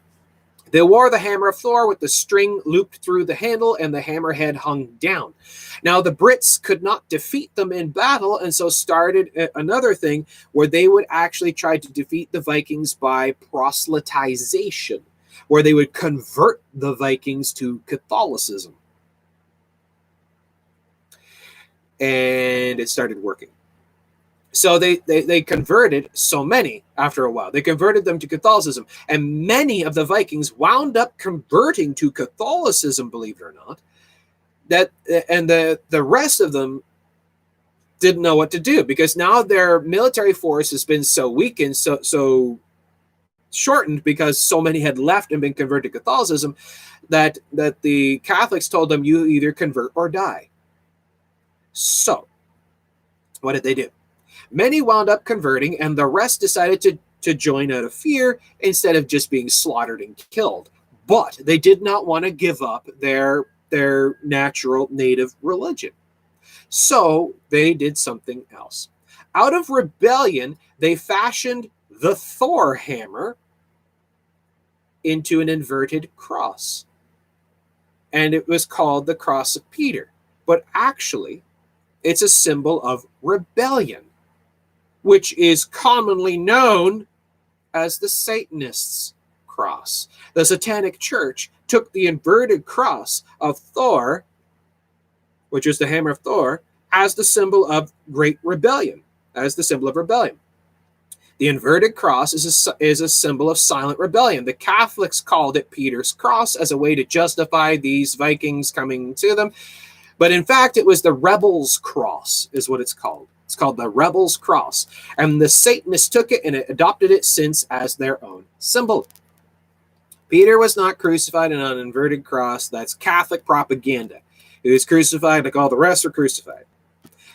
They wore the hammer of Thor with the string looped through the handle and the hammerhead hung down. Now, the Brits could not defeat them in battle, and so started uh, another thing where they would actually try to defeat the Vikings by proselytization where they would convert the Vikings to Catholicism. and it started working. So they, they they converted so many after a while. They converted them to Catholicism, and many of the Vikings wound up converting to Catholicism, believe it or not. That and the the rest of them didn't know what to do because now their military force has been so weakened, so so shortened because so many had left and been converted to Catholicism that that the Catholics told them you either convert or die. So, what did they do? Many wound up converting, and the rest decided to, to join out of fear instead of just being slaughtered and killed. But they did not want to give up their, their natural native religion. So they did something else. Out of rebellion, they fashioned the Thor hammer into an inverted cross. And it was called the cross of Peter. But actually, it's a symbol of rebellion which is commonly known as the Satanists' cross. The Satanic Church took the inverted cross of Thor, which is the hammer of Thor, as the symbol of great rebellion, as the symbol of rebellion. The inverted cross is a, is a symbol of silent rebellion. The Catholics called it Peter's cross as a way to justify these Vikings coming to them. But in fact, it was the rebel's cross, is what it's called. It's called the Rebel's Cross. And the Satanists took it and adopted it since as their own symbol. Peter was not crucified in an inverted cross. That's Catholic propaganda. He was crucified like all the rest are crucified.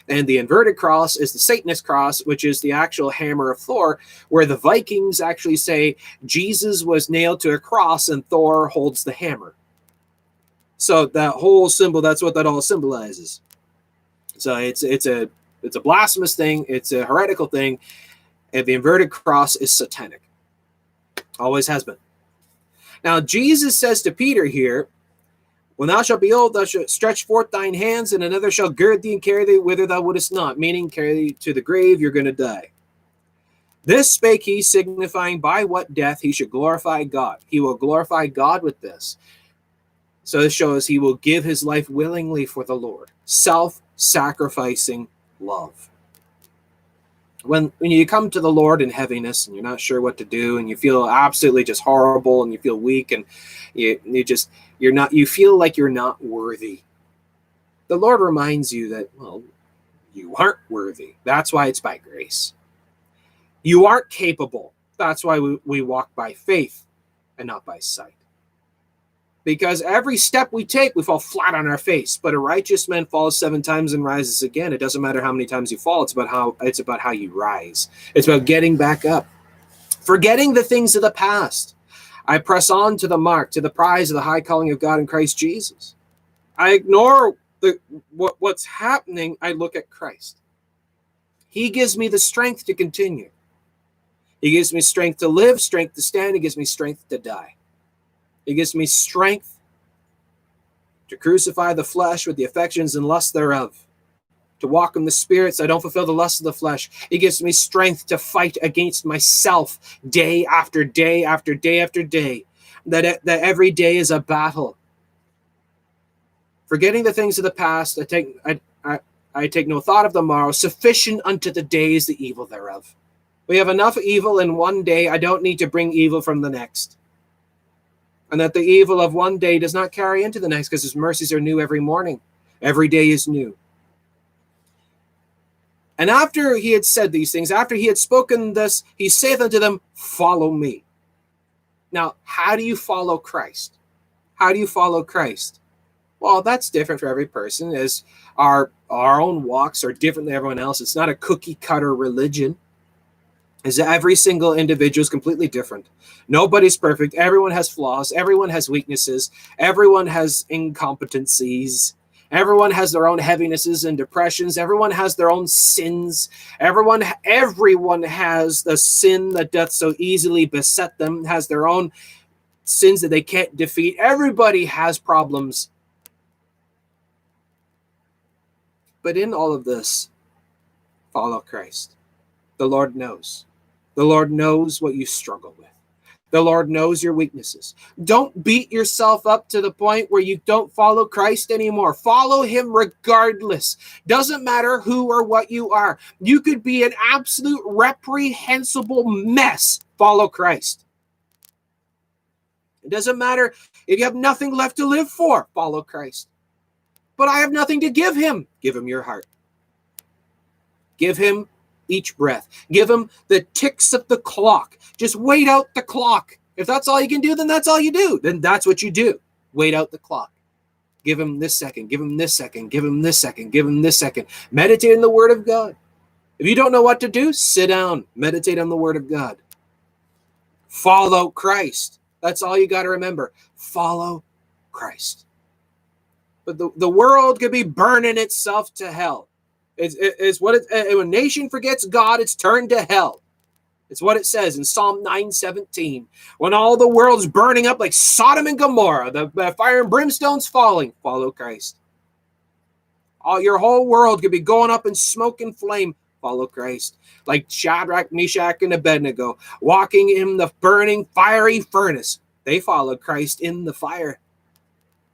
And the inverted cross is the Satanist cross, which is the actual hammer of Thor, where the Vikings actually say Jesus was nailed to a cross and Thor holds the hammer. So that whole symbol, that's what that all symbolizes. So it's it's a it's a blasphemous thing. It's a heretical thing. And the inverted cross is satanic. Always has been. Now, Jesus says to Peter here, When thou shalt be old, thou shalt stretch forth thine hands, and another shall gird thee and carry thee whither thou wouldest not, meaning carry thee to the grave, you're going to die. This spake he, signifying by what death he should glorify God. He will glorify God with this. So this shows he will give his life willingly for the Lord, self sacrificing love. When when you come to the Lord in heaviness and you're not sure what to do and you feel absolutely just horrible and you feel weak and you you just you're not you feel like you're not worthy. The Lord reminds you that well you aren't worthy. That's why it's by grace. You aren't capable. That's why we, we walk by faith and not by sight because every step we take, we fall flat on our face. But a righteous man falls seven times and rises again. It doesn't matter how many times you fall. It's about how it's about how you rise. It's about getting back up, forgetting the things of the past. I press on to the mark, to the prize of the high calling of God in Christ Jesus. I ignore the what, what's happening. I look at Christ. He gives me the strength to continue. He gives me strength to live, strength to stand. He gives me strength to die. He gives me strength to crucify the flesh with the affections and lusts thereof, to walk in the spirit so I don't fulfill the lust of the flesh. It gives me strength to fight against myself day after day after day after day. That, that every day is a battle. Forgetting the things of the past, I take I, I, I take no thought of the morrow. Sufficient unto the day is the evil thereof. We have enough evil in one day. I don't need to bring evil from the next and that the evil of one day does not carry into the next because his mercies are new every morning. Every day is new. And after he had said these things, after he had spoken this, he saith unto them, Follow me. Now, how do you follow Christ? How do you follow Christ? Well, that's different for every person, as our our own walks are different than everyone else. It's not a cookie cutter religion is every single individual is completely different. Nobody's perfect. Everyone has flaws. Everyone has weaknesses. Everyone has incompetencies. Everyone has their own heavinesses and depressions. Everyone has their own sins. Everyone, everyone has the sin that doth so easily beset them. Has their own sins that they can't defeat. Everybody has problems. But in all of this, follow Christ. The Lord knows. The Lord knows what you struggle with. The Lord knows your weaknesses. Don't beat yourself up to the point where you don't follow Christ anymore. Follow him regardless. Doesn't matter who or what you are. You could be an absolute reprehensible mess. Follow Christ. It doesn't matter if you have nothing left to live for. Follow Christ. But I have nothing to give him. Give him your heart. Give him each breath. Give him the ticks of the clock. Just wait out the clock. If that's all you can do, then that's all you do. Then that's what you do. Wait out the clock. Give him this second, give him this second, give him this second, give him this second. Meditate in the word of God. If you don't know what to do, sit down, meditate on the word of God. Follow Christ. That's all you got to remember. Follow Christ. But the, the world could be burning itself to hell. It's, it's what it, eh, when a nation forgets God, it's turned to hell. It's what it says in Psalm 917. When all the world's burning up like Sodom and Gomorrah, the fire and brimstone's falling, follow Christ. All your whole world could be going up in smoke and flame, follow Christ. Like Shadrach, Meshach, and Abednego, walking in the burning fiery furnace. They followed Christ in the fire.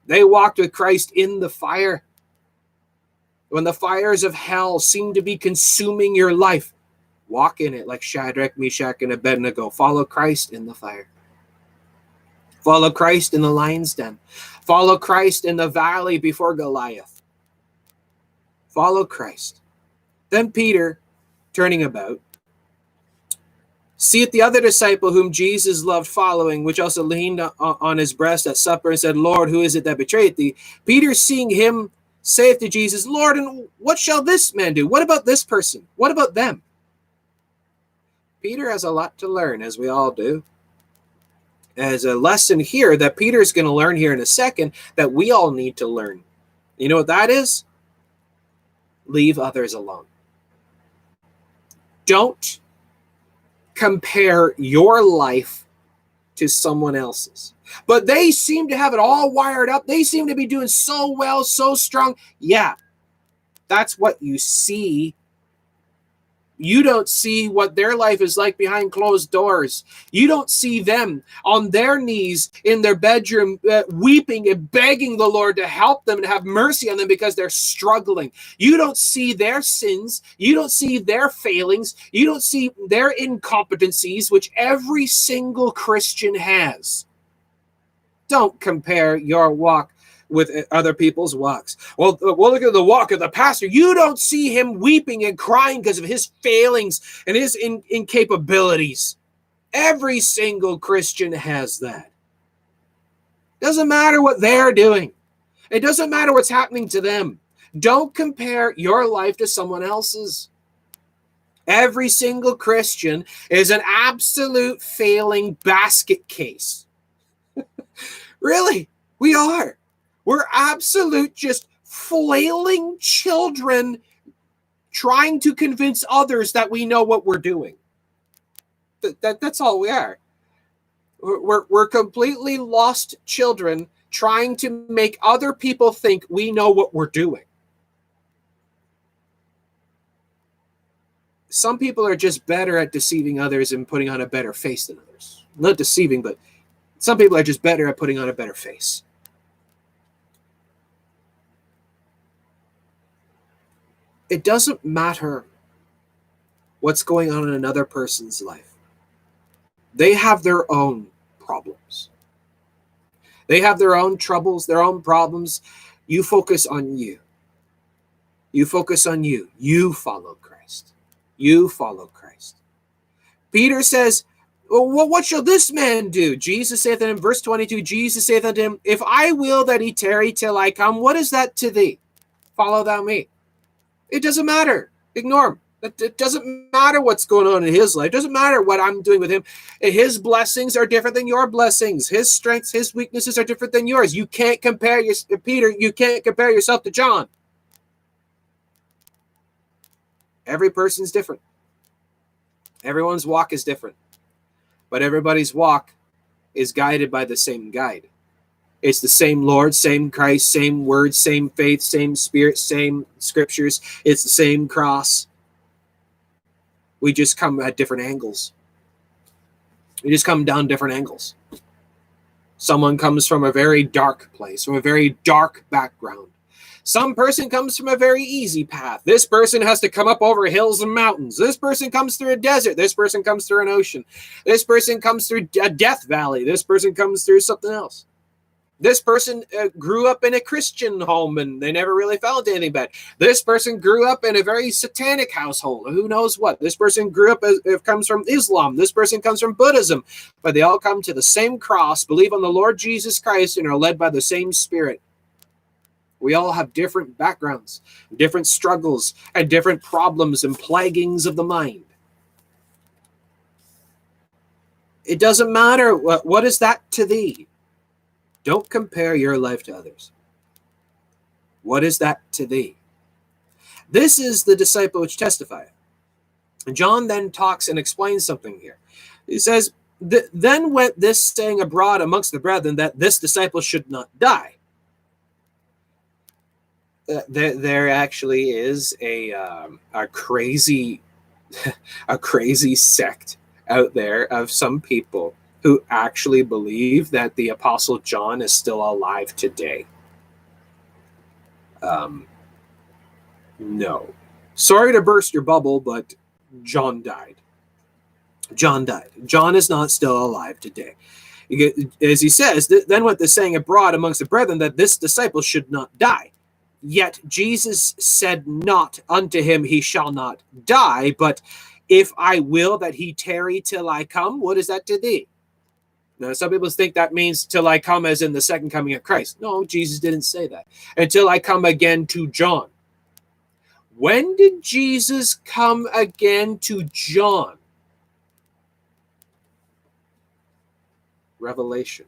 They walked with Christ in the fire. When the fires of hell seem to be consuming your life, walk in it like Shadrach, Meshach, and Abednego. Follow Christ in the fire. Follow Christ in the lion's den. Follow Christ in the valley before Goliath. Follow Christ. Then Peter, turning about, seeth the other disciple whom Jesus loved following, which also leaned on his breast at supper and said, Lord, who is it that betrayed thee? Peter, seeing him, saith to Jesus, Lord, and what shall this man do? What about this person? What about them? Peter has a lot to learn, as we all do. As a lesson here that Peter is going to learn here in a second that we all need to learn. You know what that is? Leave others alone. Don't compare your life to someone else's. But they seem to have it all wired up. They seem to be doing so well, so strong. Yeah, that's what you see. You don't see what their life is like behind closed doors. You don't see them on their knees in their bedroom, uh, weeping and begging the Lord to help them and have mercy on them because they're struggling. You don't see their sins. You don't see their failings. You don't see their incompetencies, which every single Christian has. Don't compare your walk with other people's walks. Well, well, look at the walk of the pastor. You don't see him weeping and crying because of his failings and his in- incapabilities. Every single Christian has that. Doesn't matter what they're doing. It doesn't matter what's happening to them. Don't compare your life to someone else's. Every single Christian is an absolute failing basket case. Really, we are. We're absolute just flailing children trying to convince others that we know what we're doing. That, that, that's all we are. We're, we're completely lost children trying to make other people think we know what we're doing. Some people are just better at deceiving others and putting on a better face than others. Not deceiving, but some people are just better at putting on a better face. It doesn't matter what's going on in another person's life. They have their own problems. They have their own troubles, their own problems. You focus on you. You focus on you. You follow Christ. You follow Christ. Peter says, well, what shall this man do? Jesus saith unto him, verse 22, Jesus saith unto him, If I will that he tarry till I come, what is that to thee? Follow thou me. It doesn't matter. Ignore him. It doesn't matter what's going on in his life. It doesn't matter what I'm doing with him. His blessings are different than your blessings. His strengths, his weaknesses are different than yours. You can't compare your Peter. You can't compare yourself to John. Every person's different. Everyone's walk is different but everybody's walk is guided by the same guide. It's the same Lord, same Christ, same word, same faith, same spirit, same scriptures. It's the same cross. We just come at different angles. We just come down different angles. Someone comes from a very dark place, from a very dark background. Some person comes from a very easy path. This person has to come up over hills and mountains. This person comes through a desert. This person comes through an ocean. This person comes through a death valley. This person comes through something else. This person uh, grew up in a Christian home and they never really felt anything bad. This person grew up in a very satanic household. Who knows what? This person grew up as comes from Islam. This person comes from Buddhism. But they all come to the same cross, believe on the Lord Jesus Christ, and are led by the same Spirit. We all have different backgrounds, different struggles, and different problems and plaguings of the mind. It doesn't matter what, what is that to thee? Don't compare your life to others. What is that to thee? This is the disciple which testifieth. John then talks and explains something here. He says, Then went this saying abroad amongst the brethren that this disciple should not die. Uh, there, there actually is a um, a crazy a crazy sect out there of some people who actually believe that the Apostle John is still alive today. Um, no. Sorry to burst your bubble, but John died. John died. John is not still alive today. As he says, then went the saying abroad amongst the brethren that this disciple should not die. Yet Jesus said not unto him, He shall not die, but if I will that he tarry till I come, what is that to thee? Now, some people think that means till I come as in the second coming of Christ. No, Jesus didn't say that. Until I come again to John. When did Jesus come again to John? Revelation.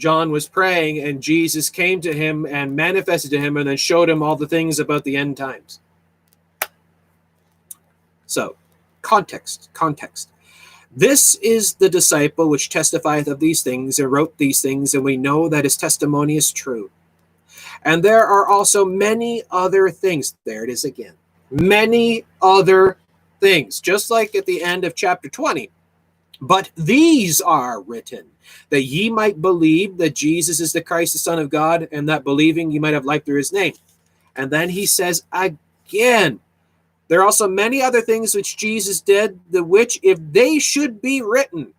John was praying, and Jesus came to him and manifested to him and then showed him all the things about the end times. So, context, context. This is the disciple which testifieth of these things and wrote these things, and we know that his testimony is true. And there are also many other things. There it is again. Many other things, just like at the end of chapter 20. But these are written that ye might believe that Jesus is the Christ, the Son of God, and that believing ye might have life through his name. And then he says again, there are also many other things which Jesus did, the which, if they should be written,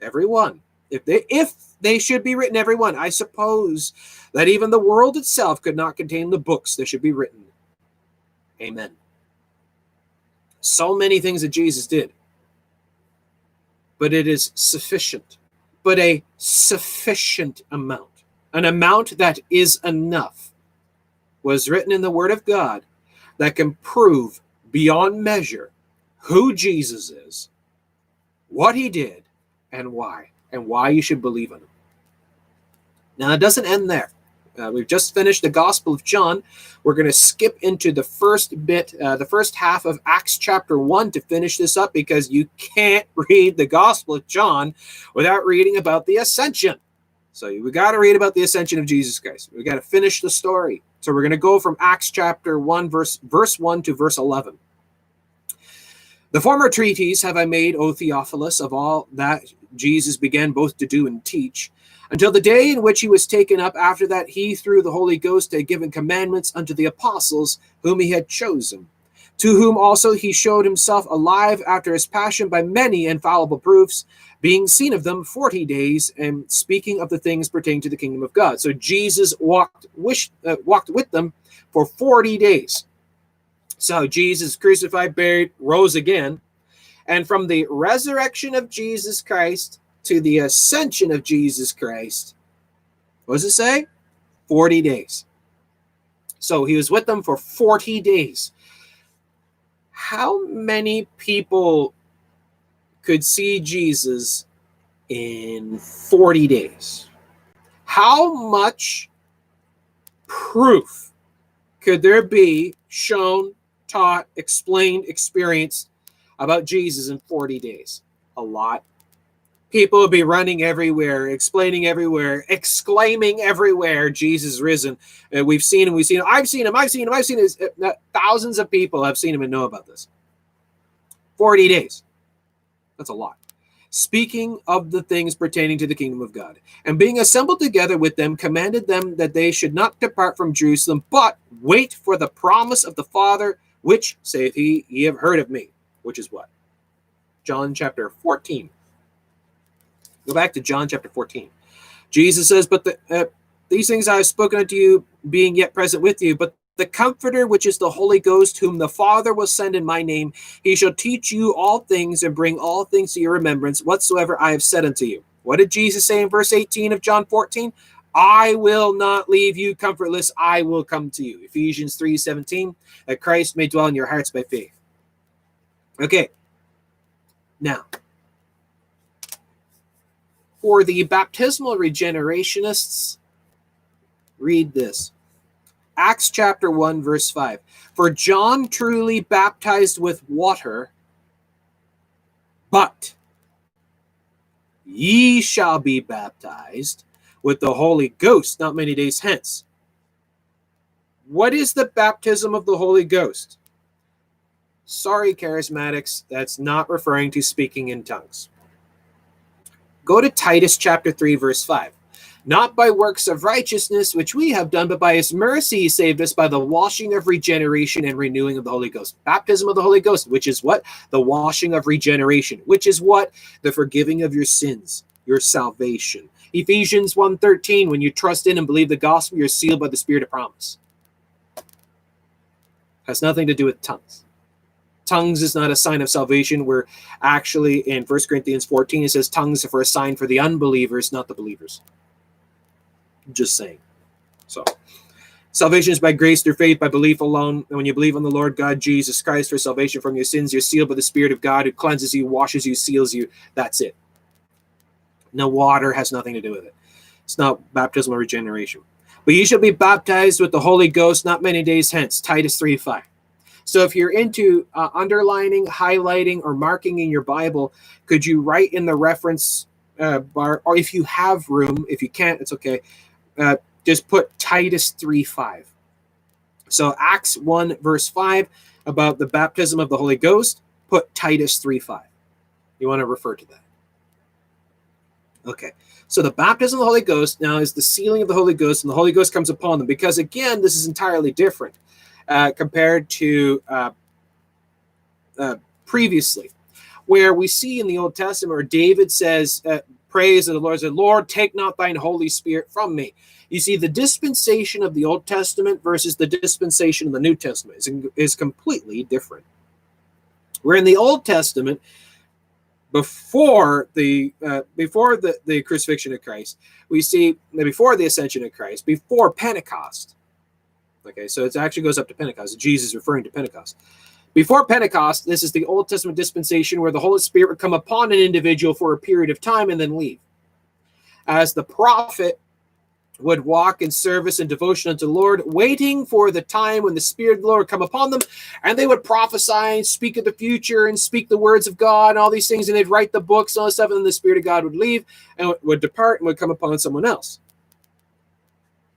every one, if they if they should be written, every one, I suppose that even the world itself could not contain the books that should be written. Amen. So many things that Jesus did, but it is sufficient, but a sufficient amount, an amount that is enough, was written in the Word of God that can prove beyond measure who Jesus is, what he did, and why, and why you should believe in him. Now, it doesn't end there. Uh, we've just finished the Gospel of John. We're going to skip into the first bit, uh, the first half of Acts chapter 1 to finish this up because you can't read the Gospel of John without reading about the ascension. So we got to read about the ascension of Jesus Christ. We got to finish the story. So we're going to go from Acts chapter 1 verse verse 1 to verse 11. The former treatise have I made, O Theophilus, of all that Jesus began both to do and teach, until the day in which he was taken up. After that, he, through the Holy Ghost, had given commandments unto the apostles whom he had chosen, to whom also he showed himself alive after his passion by many infallible proofs, being seen of them 40 days and speaking of the things pertaining to the kingdom of God. So Jesus walked, uh, walked with them for 40 days. So Jesus crucified, buried, rose again. And from the resurrection of Jesus Christ to the ascension of Jesus Christ, what does it say? 40 days. So he was with them for 40 days. How many people could see Jesus in 40 days, how much proof could there be shown, taught, explained, experienced about Jesus in 40 days? A lot. People would be running everywhere, explaining everywhere, exclaiming everywhere, Jesus risen. Uh, we've seen him, we've seen him, I've seen him, I've seen him, I've seen him. Uh, thousands of people have seen him and know about this. 40 days. That's a lot. Speaking of the things pertaining to the kingdom of God, and being assembled together with them, commanded them that they should not depart from Jerusalem, but wait for the promise of the Father, which, saith he, ye have heard of me. Which is what? John chapter 14. Go back to John chapter 14. Jesus says, But the, uh, these things I have spoken unto you, being yet present with you, but the Comforter, which is the Holy Ghost, whom the Father will send in my name, he shall teach you all things and bring all things to your remembrance, whatsoever I have said unto you. What did Jesus say in verse 18 of John 14? I will not leave you comfortless, I will come to you. Ephesians 3 17, that Christ may dwell in your hearts by faith. Okay, now, for the baptismal regenerationists, read this. Acts chapter 1, verse 5. For John truly baptized with water, but ye shall be baptized with the Holy Ghost not many days hence. What is the baptism of the Holy Ghost? Sorry, charismatics, that's not referring to speaking in tongues. Go to Titus chapter 3, verse 5 not by works of righteousness which we have done, but by his mercy he saved us by the washing of regeneration and renewing of the Holy Ghost. Baptism of the Holy Ghost, which is what? The washing of regeneration, which is what? The forgiving of your sins, your salvation. Ephesians 1:13, when you trust in and believe the gospel, you're sealed by the spirit of promise. Has nothing to do with tongues. Tongues is not a sign of salvation. We're actually in 1 Corinthians 14, it says tongues are for a sign for the unbelievers, not the believers. Just saying. So, salvation is by grace through faith, by belief alone. And when you believe on the Lord God Jesus Christ for salvation from your sins, you're sealed by the Spirit of God who cleanses you, washes you, seals you. That's it. No water has nothing to do with it. It's not baptismal regeneration. But you shall be baptized with the Holy Ghost not many days hence. Titus 3 5. So if you're into uh, underlining, highlighting, or marking in your Bible, could you write in the reference uh, bar, or if you have room, if you can't, it's okay uh, just put Titus 3 5. So Acts 1, verse 5, about the baptism of the Holy Ghost, put Titus 3 5. You want to refer to that. Okay. So the baptism of the Holy Ghost now is the sealing of the Holy Ghost, and the Holy Ghost comes upon them. Because again, this is entirely different uh, compared to uh, uh, previously, where we see in the Old Testament where David says, uh, praise of the Lord said, Lord, take not thine Holy Spirit from me. You see, the dispensation of the Old Testament versus the dispensation of the New Testament is, is completely different. Where in the Old Testament, before the uh, before the, the crucifixion of Christ, we see before the ascension of Christ, before Pentecost. Okay, so it actually goes up to Pentecost. Jesus is referring to Pentecost. Before Pentecost, this is the Old Testament dispensation where the Holy Spirit would come upon an individual for a period of time and then leave. As the prophet would walk in service and devotion unto the Lord, waiting for the time when the Spirit of the Lord come upon them, and they would prophesy and speak of the future and speak the words of God and all these things, and they'd write the books and all this stuff, and then the Spirit of God would leave and would depart and would come upon someone else.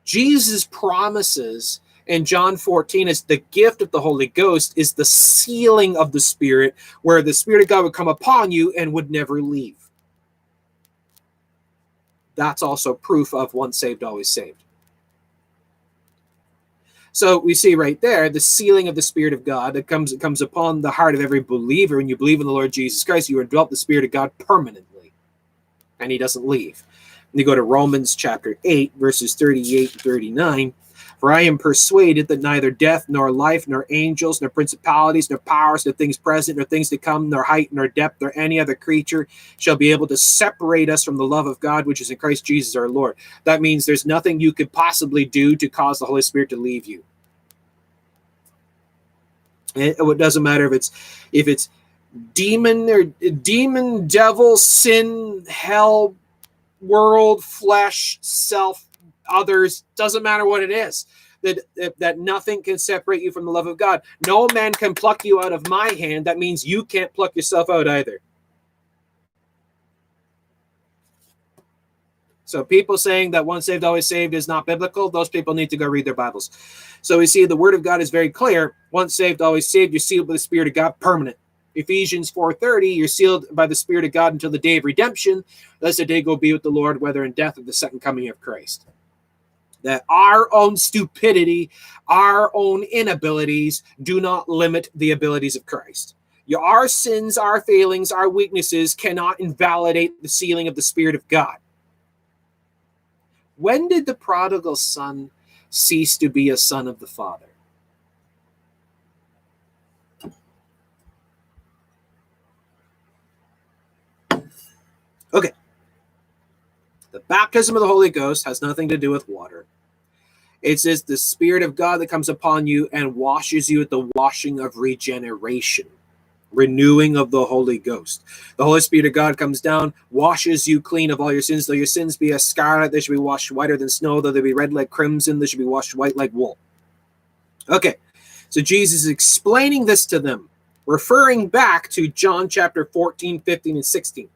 Jesus promises in John 14 is the gift of the Holy Ghost is the sealing of the Spirit, where the Spirit of God would come upon you and would never leave. That's also proof of once saved, always saved. So we see right there the sealing of the Spirit of God that comes comes upon the heart of every believer. When you believe in the Lord Jesus Christ, you are dwelt the Spirit of God permanently, and He doesn't leave. You go to Romans chapter 8, verses 38 and 39 for I am persuaded that neither death, nor life, nor angels, nor principalities, nor powers, nor things present, nor things to come, nor height, nor depth, nor any other creature shall be able to separate us from the love of God, which is in Christ Jesus our Lord. That means there's nothing you could possibly do to cause the Holy Spirit to leave you. It, doesn't matter if it's if it's demon or demon, devil, sin, hell, world, flesh, self, others, doesn't matter what it is. That, that nothing can separate you from the love of God. No man can pluck you out of my hand. That means you can't pluck yourself out either. So people saying that once saved, always saved is not biblical, those people need to go read their Bibles. So we see the word of God is very clear. Once saved, always saved. You're sealed by the Spirit of God, permanent. Ephesians 4:30, you're sealed by the Spirit of God until the day of redemption, lest the day go be with the Lord, whether in death or the second coming of Christ. That our own stupidity, our own inabilities do not limit the abilities of Christ. Our sins, our failings, our weaknesses cannot invalidate the sealing of the Spirit of God. When did the prodigal son cease to be a son of the Father? Okay. The baptism of the Holy Ghost has nothing to do with water. It says the Spirit of God that comes upon you and washes you at the washing of regeneration, renewing of the Holy Ghost. The Holy Spirit of God comes down, washes you clean of all your sins. Though your sins be as scarlet, they should be washed whiter than snow. Though they be red like crimson, they should be washed white like wool. Okay, so Jesus is explaining this to them, referring back to John chapter 14, 15, and 16.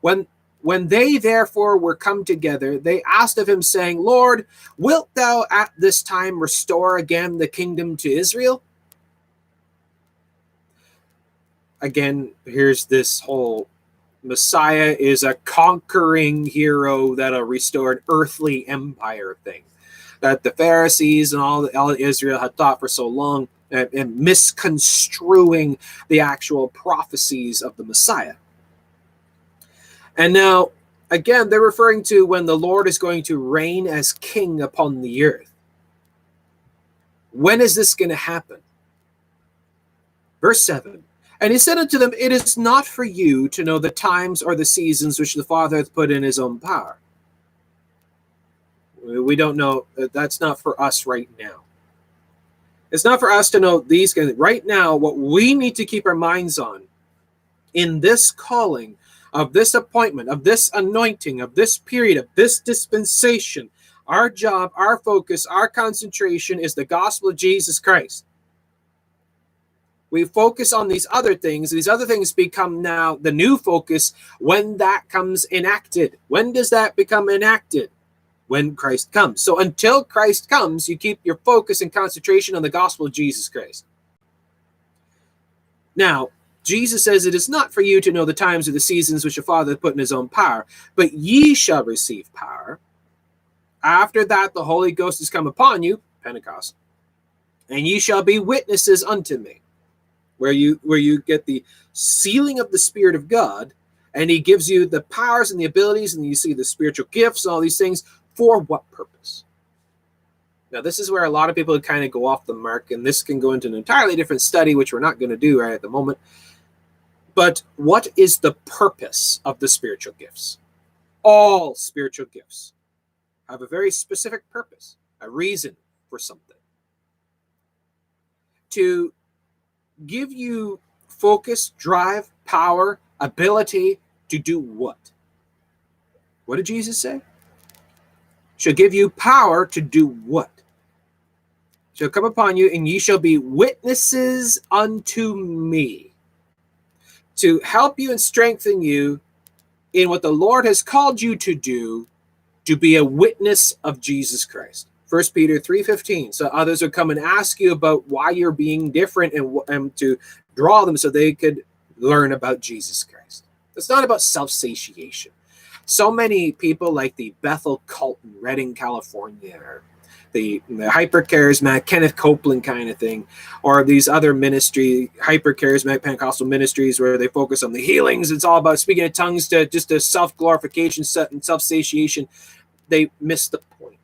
When when they therefore were come together, they asked of him, saying, Lord, wilt thou at this time restore again the kingdom to Israel? Again, here's this whole Messiah is a conquering hero that'll restore an earthly empire thing that the Pharisees and all, all Israel had thought for so long and misconstruing the actual prophecies of the Messiah. And now, again, they're referring to when the Lord is going to reign as king upon the earth. When is this going to happen? Verse 7 And he said unto them, It is not for you to know the times or the seasons which the Father hath put in his own power. We don't know. Uh, that's not for us right now. It's not for us to know these. Right now, what we need to keep our minds on in this calling of this appointment, of this anointing, of this period, of this dispensation, our job, our focus, our concentration is the gospel of Jesus Christ. We focus on these other things. These other things become now the new focus when that comes enacted. When does that become enacted? When Christ comes. So until Christ comes, you keep your focus and concentration on the gospel of Jesus Christ. Now, Jesus says, It is not for you to know the times or the seasons which your Father put in his own power, but ye shall receive power. After that, the Holy Ghost is come upon you, Pentecost, and ye shall be witnesses unto me. Where you where you get the sealing of the Spirit of God, and He gives you the powers and the abilities, and you see the spiritual gifts, all these things. For what purpose? Now, this is where a lot of people kind of go off the mark, and this can go into an entirely different study, which we're not going to do right at the moment. But what is the purpose of the spiritual gifts? All spiritual gifts have a very specific purpose, a reason for something. To give you focus, drive, power, ability to do what? What did Jesus say? Shall give you power to do what? Shall come upon you, and ye shall be witnesses unto me to help you and strengthen you in what the Lord has called you to do to be a witness of Jesus Christ. First Peter 3:15. So others would come and ask you about why you're being different and, and to draw them so they could learn about Jesus Christ. It's not about self-satiation. So many people like the Bethel cult in Redding, California, or the, the hyper charismatic Kenneth Copeland kind of thing, or these other ministry, hyper charismatic Pentecostal ministries where they focus on the healings. It's all about speaking in tongues to just a self glorification and self satiation. They miss the point.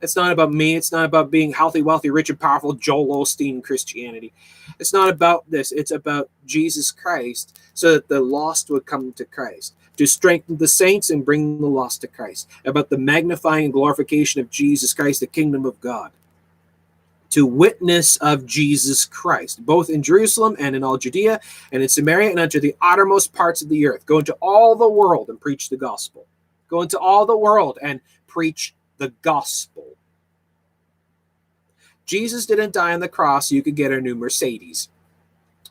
It's not about me. It's not about being healthy, wealthy, rich, and powerful, Joel Osteen Christianity. It's not about this. It's about Jesus Christ so that the lost would come to Christ to strengthen the saints and bring the lost to Christ, about the magnifying and glorification of Jesus Christ, the kingdom of God, to witness of Jesus Christ, both in Jerusalem and in all Judea and in Samaria and unto the uttermost parts of the earth. Go into all the world and preach the gospel. Go into all the world and preach the gospel. Jesus didn't die on the cross so you could get a new Mercedes.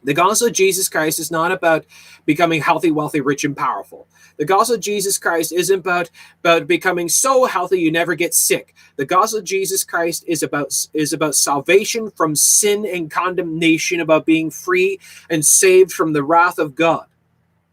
The gospel of Jesus Christ is not about becoming healthy, wealthy, rich, and powerful. The gospel of Jesus Christ isn't about, about becoming so healthy you never get sick. The gospel of Jesus Christ is about is about salvation from sin and condemnation, about being free and saved from the wrath of God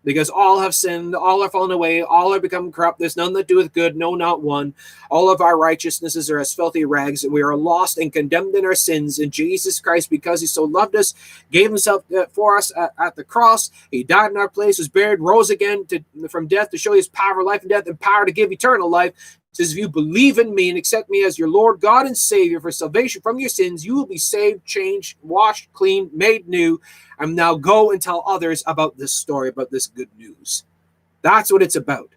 because all have sinned, all are fallen away, all are become corrupt. There's none that doeth good, no, not one. All of our righteousnesses are as filthy rags, and we are lost and condemned in our sins. And Jesus Christ, because He so loved us, gave Himself uh, for us at, at the cross. He died in our place, was buried, rose again to, from death to show His power, life, and death, and power to give eternal life says, If you believe in me and accept me as your Lord, God, and Savior for salvation from your sins, you will be saved, changed, washed, clean, made new. And now go and tell others about this story, about this good news. That's what it's about.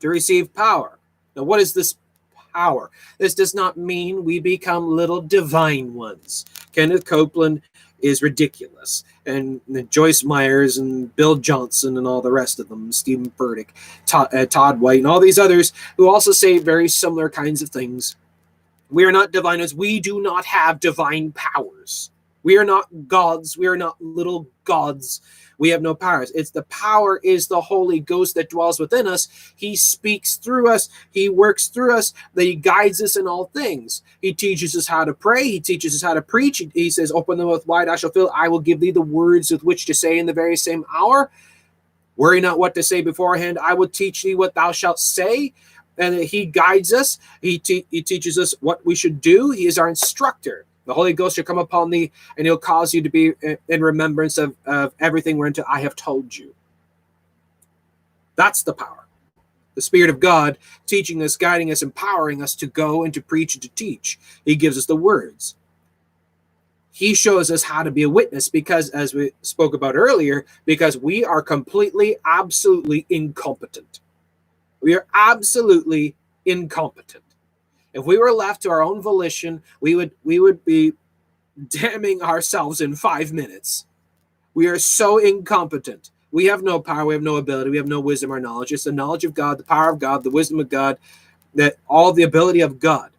To receive power. Now, what is this power? This does not mean we become little divine ones. Kenneth Copeland is ridiculous. And Joyce Myers and Bill Johnson and all the rest of them, Steven Furtick, Todd, uh, Todd White, and all these others who also say very similar kinds of things. We are not diviners. We do not have divine powers. We are not gods. We are not little gods we have no powers. It's the power is the Holy Ghost that dwells within us. He speaks through us, He works through us, that He guides us in all things. He teaches us how to pray, He teaches us how to preach. He, he says, Open the mouth wide, I shall fill. I will give thee the words with which to say in the very same hour. Worry not what to say beforehand. I will teach thee what thou shalt say. And he guides us. He, te- he teaches us what we should do. He is our instructor. The Holy Ghost shall come upon thee, and he'll cause you to be in remembrance of, of everything whereunto I have told you. That's the power. The Spirit of God teaching us, guiding us, empowering us to go and to preach and to teach. He gives us the words. He shows us how to be a witness because, as we spoke about earlier, because we are completely, absolutely incompetent. We are absolutely incompetent. If we were left to our own volition, we would we would be damning ourselves in five minutes. We are so incompetent. We have no power, we have no ability, we have no wisdom or knowledge. It's the knowledge of God, the power of God, the wisdom of God, that all the ability of God.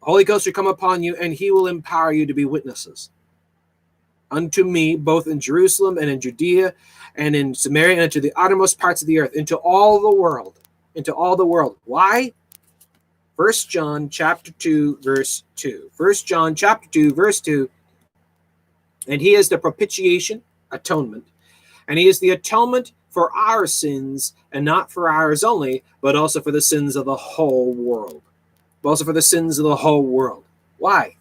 Holy Ghost will come upon you, and he will empower you to be witnesses unto me, both in Jerusalem and in Judea and in Samaria and to the uttermost parts of the earth, into all the world, into all the world. Why? First John chapter 2 verse 2. First John chapter 2 verse 2. And he is the propitiation, atonement. And he is the atonement for our sins and not for ours only, but also for the sins of the whole world. But also for the sins of the whole world. Why?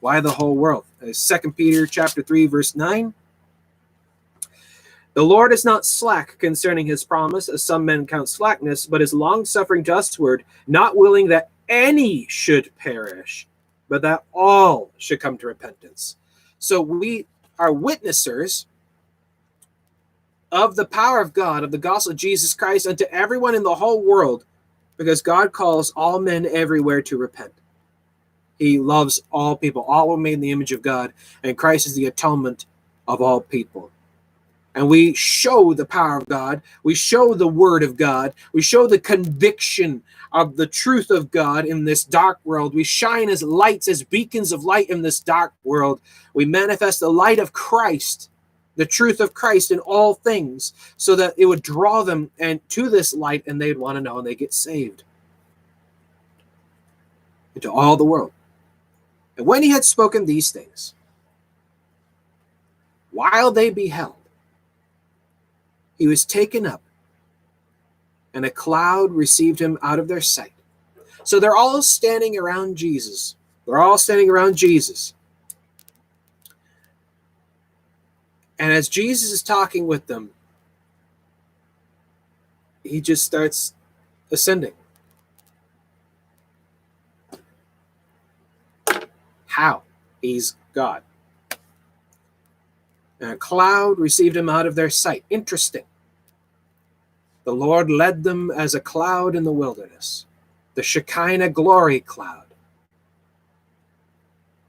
Why the whole world? Uh, Second Peter chapter 3 verse 9. The Lord is not slack concerning his promise, as some men count slackness, but is long suffering to usward, not willing that any should perish, but that all should come to repentance. So we are witnessers of the power of God, of the gospel of Jesus Christ unto everyone in the whole world, because God calls all men everywhere to repent. He loves all people, all are made in the image of God, and Christ is the atonement of all people and we show the power of God. We show the word of God. We show the conviction of the truth of God in this dark world. We shine as lights, as beacons of light in this dark world. We manifest the light of Christ, the truth of Christ in all things, so that it would draw them and to this light and they'd want to know and they get saved into all the world. And when he had spoken these things, while they beheld, he was taken up, and a cloud received him out of their sight. So they're all standing around Jesus. They're all standing around Jesus. And as Jesus is talking with them, he just starts ascending. How? He's God. And a cloud received him out of their sight. Interesting. The Lord led them as a cloud in the wilderness, the Shekinah glory cloud.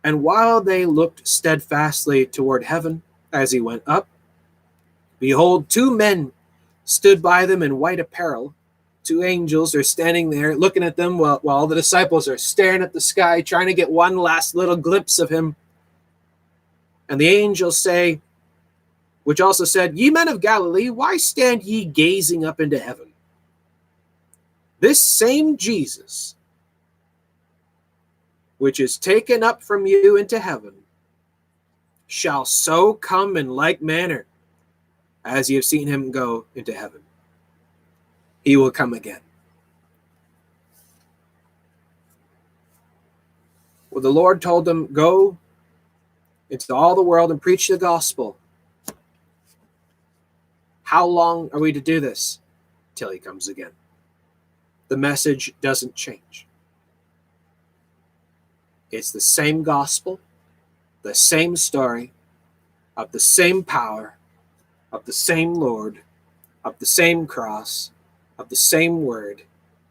And while they looked steadfastly toward heaven as he went up, behold, two men stood by them in white apparel. Two angels are standing there looking at them while, while the disciples are staring at the sky, trying to get one last little glimpse of him. And the angels say, which also said, Ye men of Galilee, why stand ye gazing up into heaven? This same Jesus, which is taken up from you into heaven, shall so come in like manner as ye have seen him go into heaven. He will come again. Well, the Lord told them, Go into all the world and preach the gospel. How long are we to do this? Till he comes again. The message doesn't change. It's the same gospel, the same story, of the same power, of the same Lord, of the same cross, of the same word,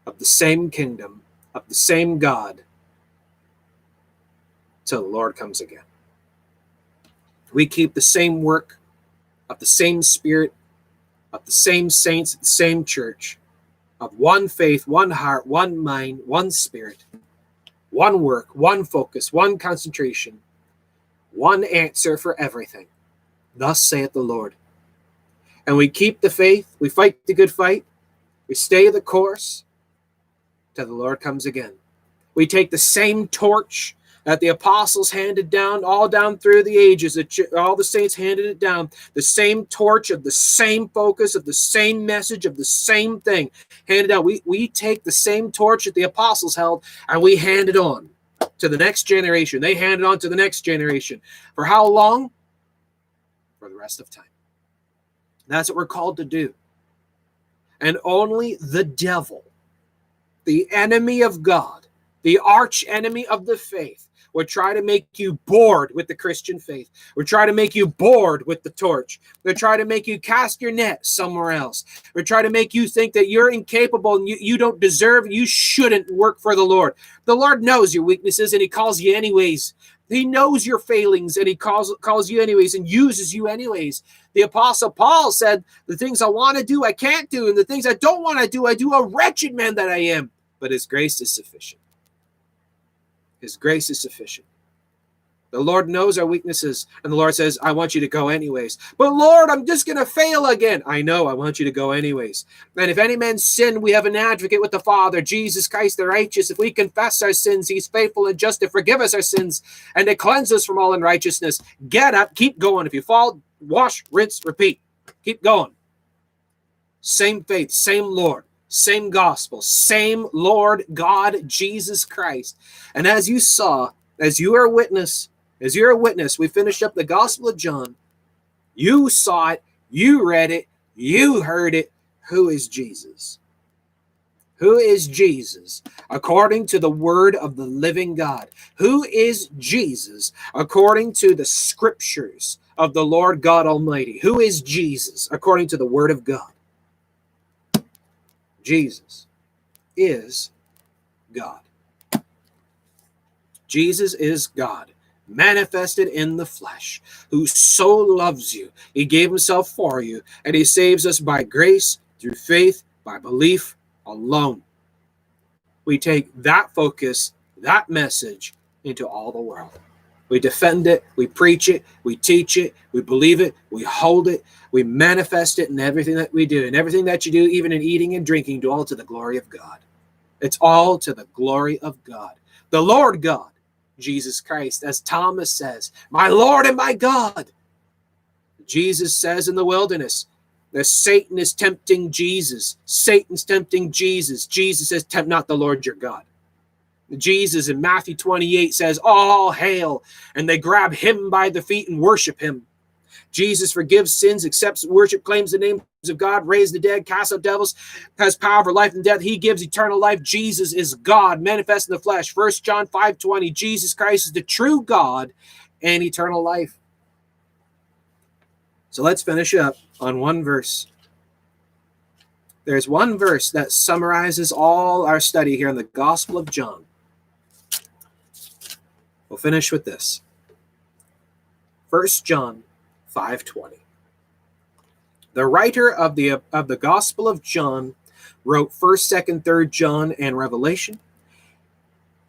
of the same kingdom, of the same God, till the Lord comes again. We keep the same work of the same Spirit, of the same saints, the same church, of one faith, one heart, one mind, one spirit, one work, one focus, one concentration, one answer for everything. Thus saith the Lord. And we keep the faith, we fight the good fight, we stay the course till the Lord comes again. We take the same torch that the apostles handed down all down through the ages that all the saints handed it down. The same torch of the same focus of the same message of the same thing handed out we, we take the same torch that the apostles held and we hand it on to the next generation. They hand it on to the next generation. For how long? For the rest of time. That's what we're called to do. And only the devil the enemy of god the arch enemy of the faith would try to make you bored with the Christian faith. Would try to make you bored with the torch. Would try to make you cast your net somewhere else. Would try to make you think that you're incapable and you, you don't deserve, you shouldn't work for the Lord. The Lord knows your weaknesses and He calls you anyways. He knows your failings and He calls calls you anyways and uses you anyways. The Apostle Paul said, The things I want to do, I can't do, and the things I don't want to do, I do a wretched man that I am. But His grace is sufficient. His grace is sufficient. The Lord knows our weaknesses, and the Lord says, I want you to go anyways. But Lord, I'm just going to fail again. I know, I want you to go anyways. And if any man sin, we have an advocate with the Father, Jesus Christ the righteous. If we confess our sins, he's faithful and just to forgive us our sins and to cleanse us from all unrighteousness. Get up, keep going. If you fall, wash, rinse, repeat. Keep going. Same faith, same Lord same gospel, same Lord God Jesus Christ. And as you saw, as you are a witness, as you're a witness, we finished up the Gospel of John. You saw it, you read it, you heard it. Who is Jesus? Who is Jesus according to the word of the living God? Who is Jesus according to the scriptures of the Lord God Almighty? Who is Jesus according to the word of God? Jesus is God. Jesus is God, manifested in the flesh, who so loves you. He gave himself for you, and he saves us by grace, through faith, by belief alone. We take that focus, that message into all the world. We defend it, we preach it, we teach it, we believe it, we hold it, we manifest it in everything that we do. And everything that you do, even in eating and drinking, do all to the glory of God. It's all to the glory of God. The Lord God, Jesus Christ, as Thomas says, My Lord and my God. Jesus says in the wilderness, that Satan is tempting Jesus. Satan's tempting Jesus. Jesus says, Tempt not the Lord your God. Jesus in Matthew 28 says, All hail. And they grab him by the feet and worship him. Jesus forgives sins, accepts worship, claims the names of God, raised the dead, casts out devils, has power over life and death. He gives eternal life. Jesus is God, manifest in the flesh. First John 5 20. Jesus Christ is the true God and eternal life. So let's finish up on one verse. There's one verse that summarizes all our study here in the Gospel of John. We'll finish with this. 1 John 5:20. The writer of the of the Gospel of John wrote 1st, 2nd, 3rd John and Revelation.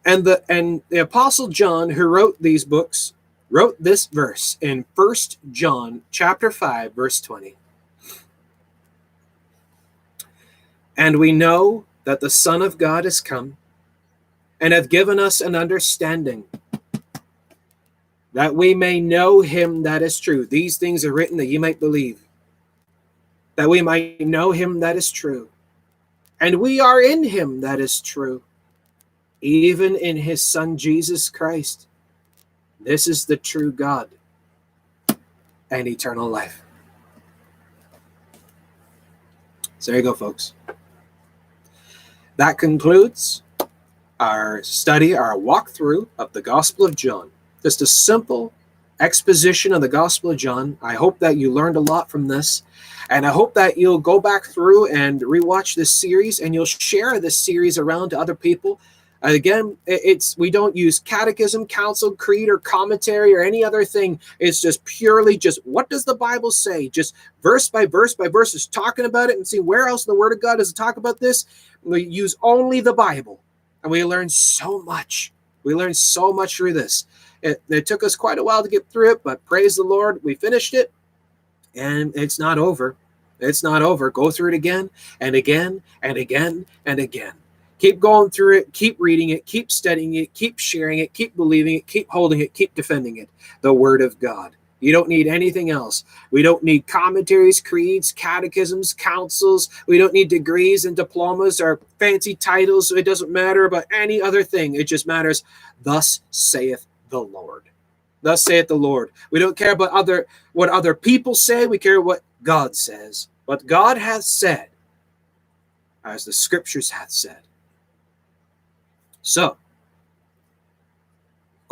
And the and the apostle John who wrote these books wrote this verse in First John chapter 5 verse 20. And we know that the Son of God is come and hath given us an understanding that we may know him that is true. These things are written that ye might believe, that we might know him that is true. And we are in him that is true, even in his Son Jesus Christ. This is the true God and eternal life. So there you go, folks. That concludes our study, our walkthrough of the Gospel of John. Just a simple exposition of the Gospel of John. I hope that you learned a lot from this. And I hope that you'll go back through and rewatch this series and you'll share this series around to other people. Again, it's we don't use catechism, council, creed, or commentary or any other thing. It's just purely just what does the Bible say? Just verse by verse by verse, is talking about it and see where else in the Word of God does it talk about this. We use only the Bible, and we learn so much. We learn so much through this. It, it took us quite a while to get through it, but praise the Lord, we finished it, and it's not over. It's not over. Go through it again and again and again and again. Keep going through it, keep reading it, keep studying it, keep sharing it, keep believing it, keep holding it, keep defending it. The Word of God. You don't need anything else. We don't need commentaries, creeds, catechisms, councils. We don't need degrees and diplomas or fancy titles. It doesn't matter about any other thing. It just matters, thus saith the Lord. Thus saith the Lord. We don't care about other what other people say. We care what God says. What God hath said, as the scriptures hath said. So,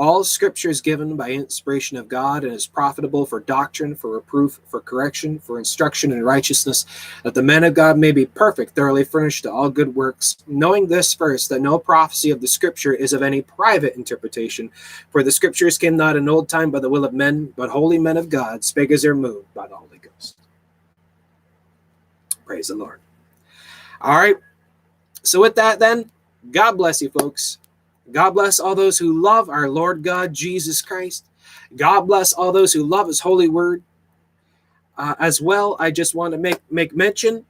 all scripture is given by inspiration of God and is profitable for doctrine, for reproof, for correction, for instruction in righteousness, that the men of God may be perfect, thoroughly furnished to all good works. Knowing this first, that no prophecy of the scripture is of any private interpretation, for the scriptures came not in old time by the will of men, but holy men of God spake as they're moved by the Holy Ghost. Praise the Lord. All right. So, with that, then, God bless you, folks. God bless all those who love our Lord God Jesus Christ. God bless all those who love His holy word. Uh, as well, I just want to make make mention.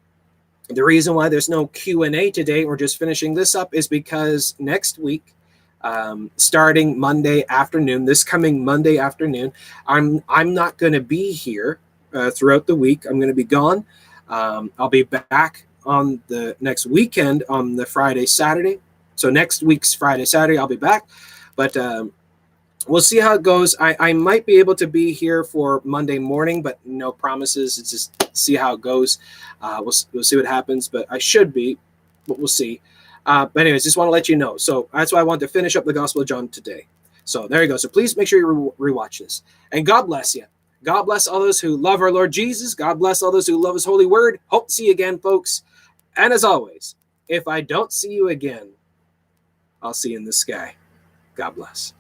The reason why there's no Q and A today, we're just finishing this up, is because next week, um, starting Monday afternoon, this coming Monday afternoon, I'm I'm not going to be here uh, throughout the week. I'm going to be gone. Um, I'll be back on the next weekend on the Friday, Saturday. So next week's Friday, Saturday, I'll be back. But um, we'll see how it goes. I, I might be able to be here for Monday morning, but no promises. It's just see how it goes. Uh, we'll, we'll see what happens, but I should be, but we'll see. Uh, but anyways, just want to let you know. So that's why I want to finish up the Gospel of John today. So there you go. So please make sure you re- rewatch this. And God bless you. God bless all those who love our Lord Jesus. God bless all those who love his holy word. Hope to see you again, folks. And as always, if I don't see you again, I'll see you in the sky. God bless.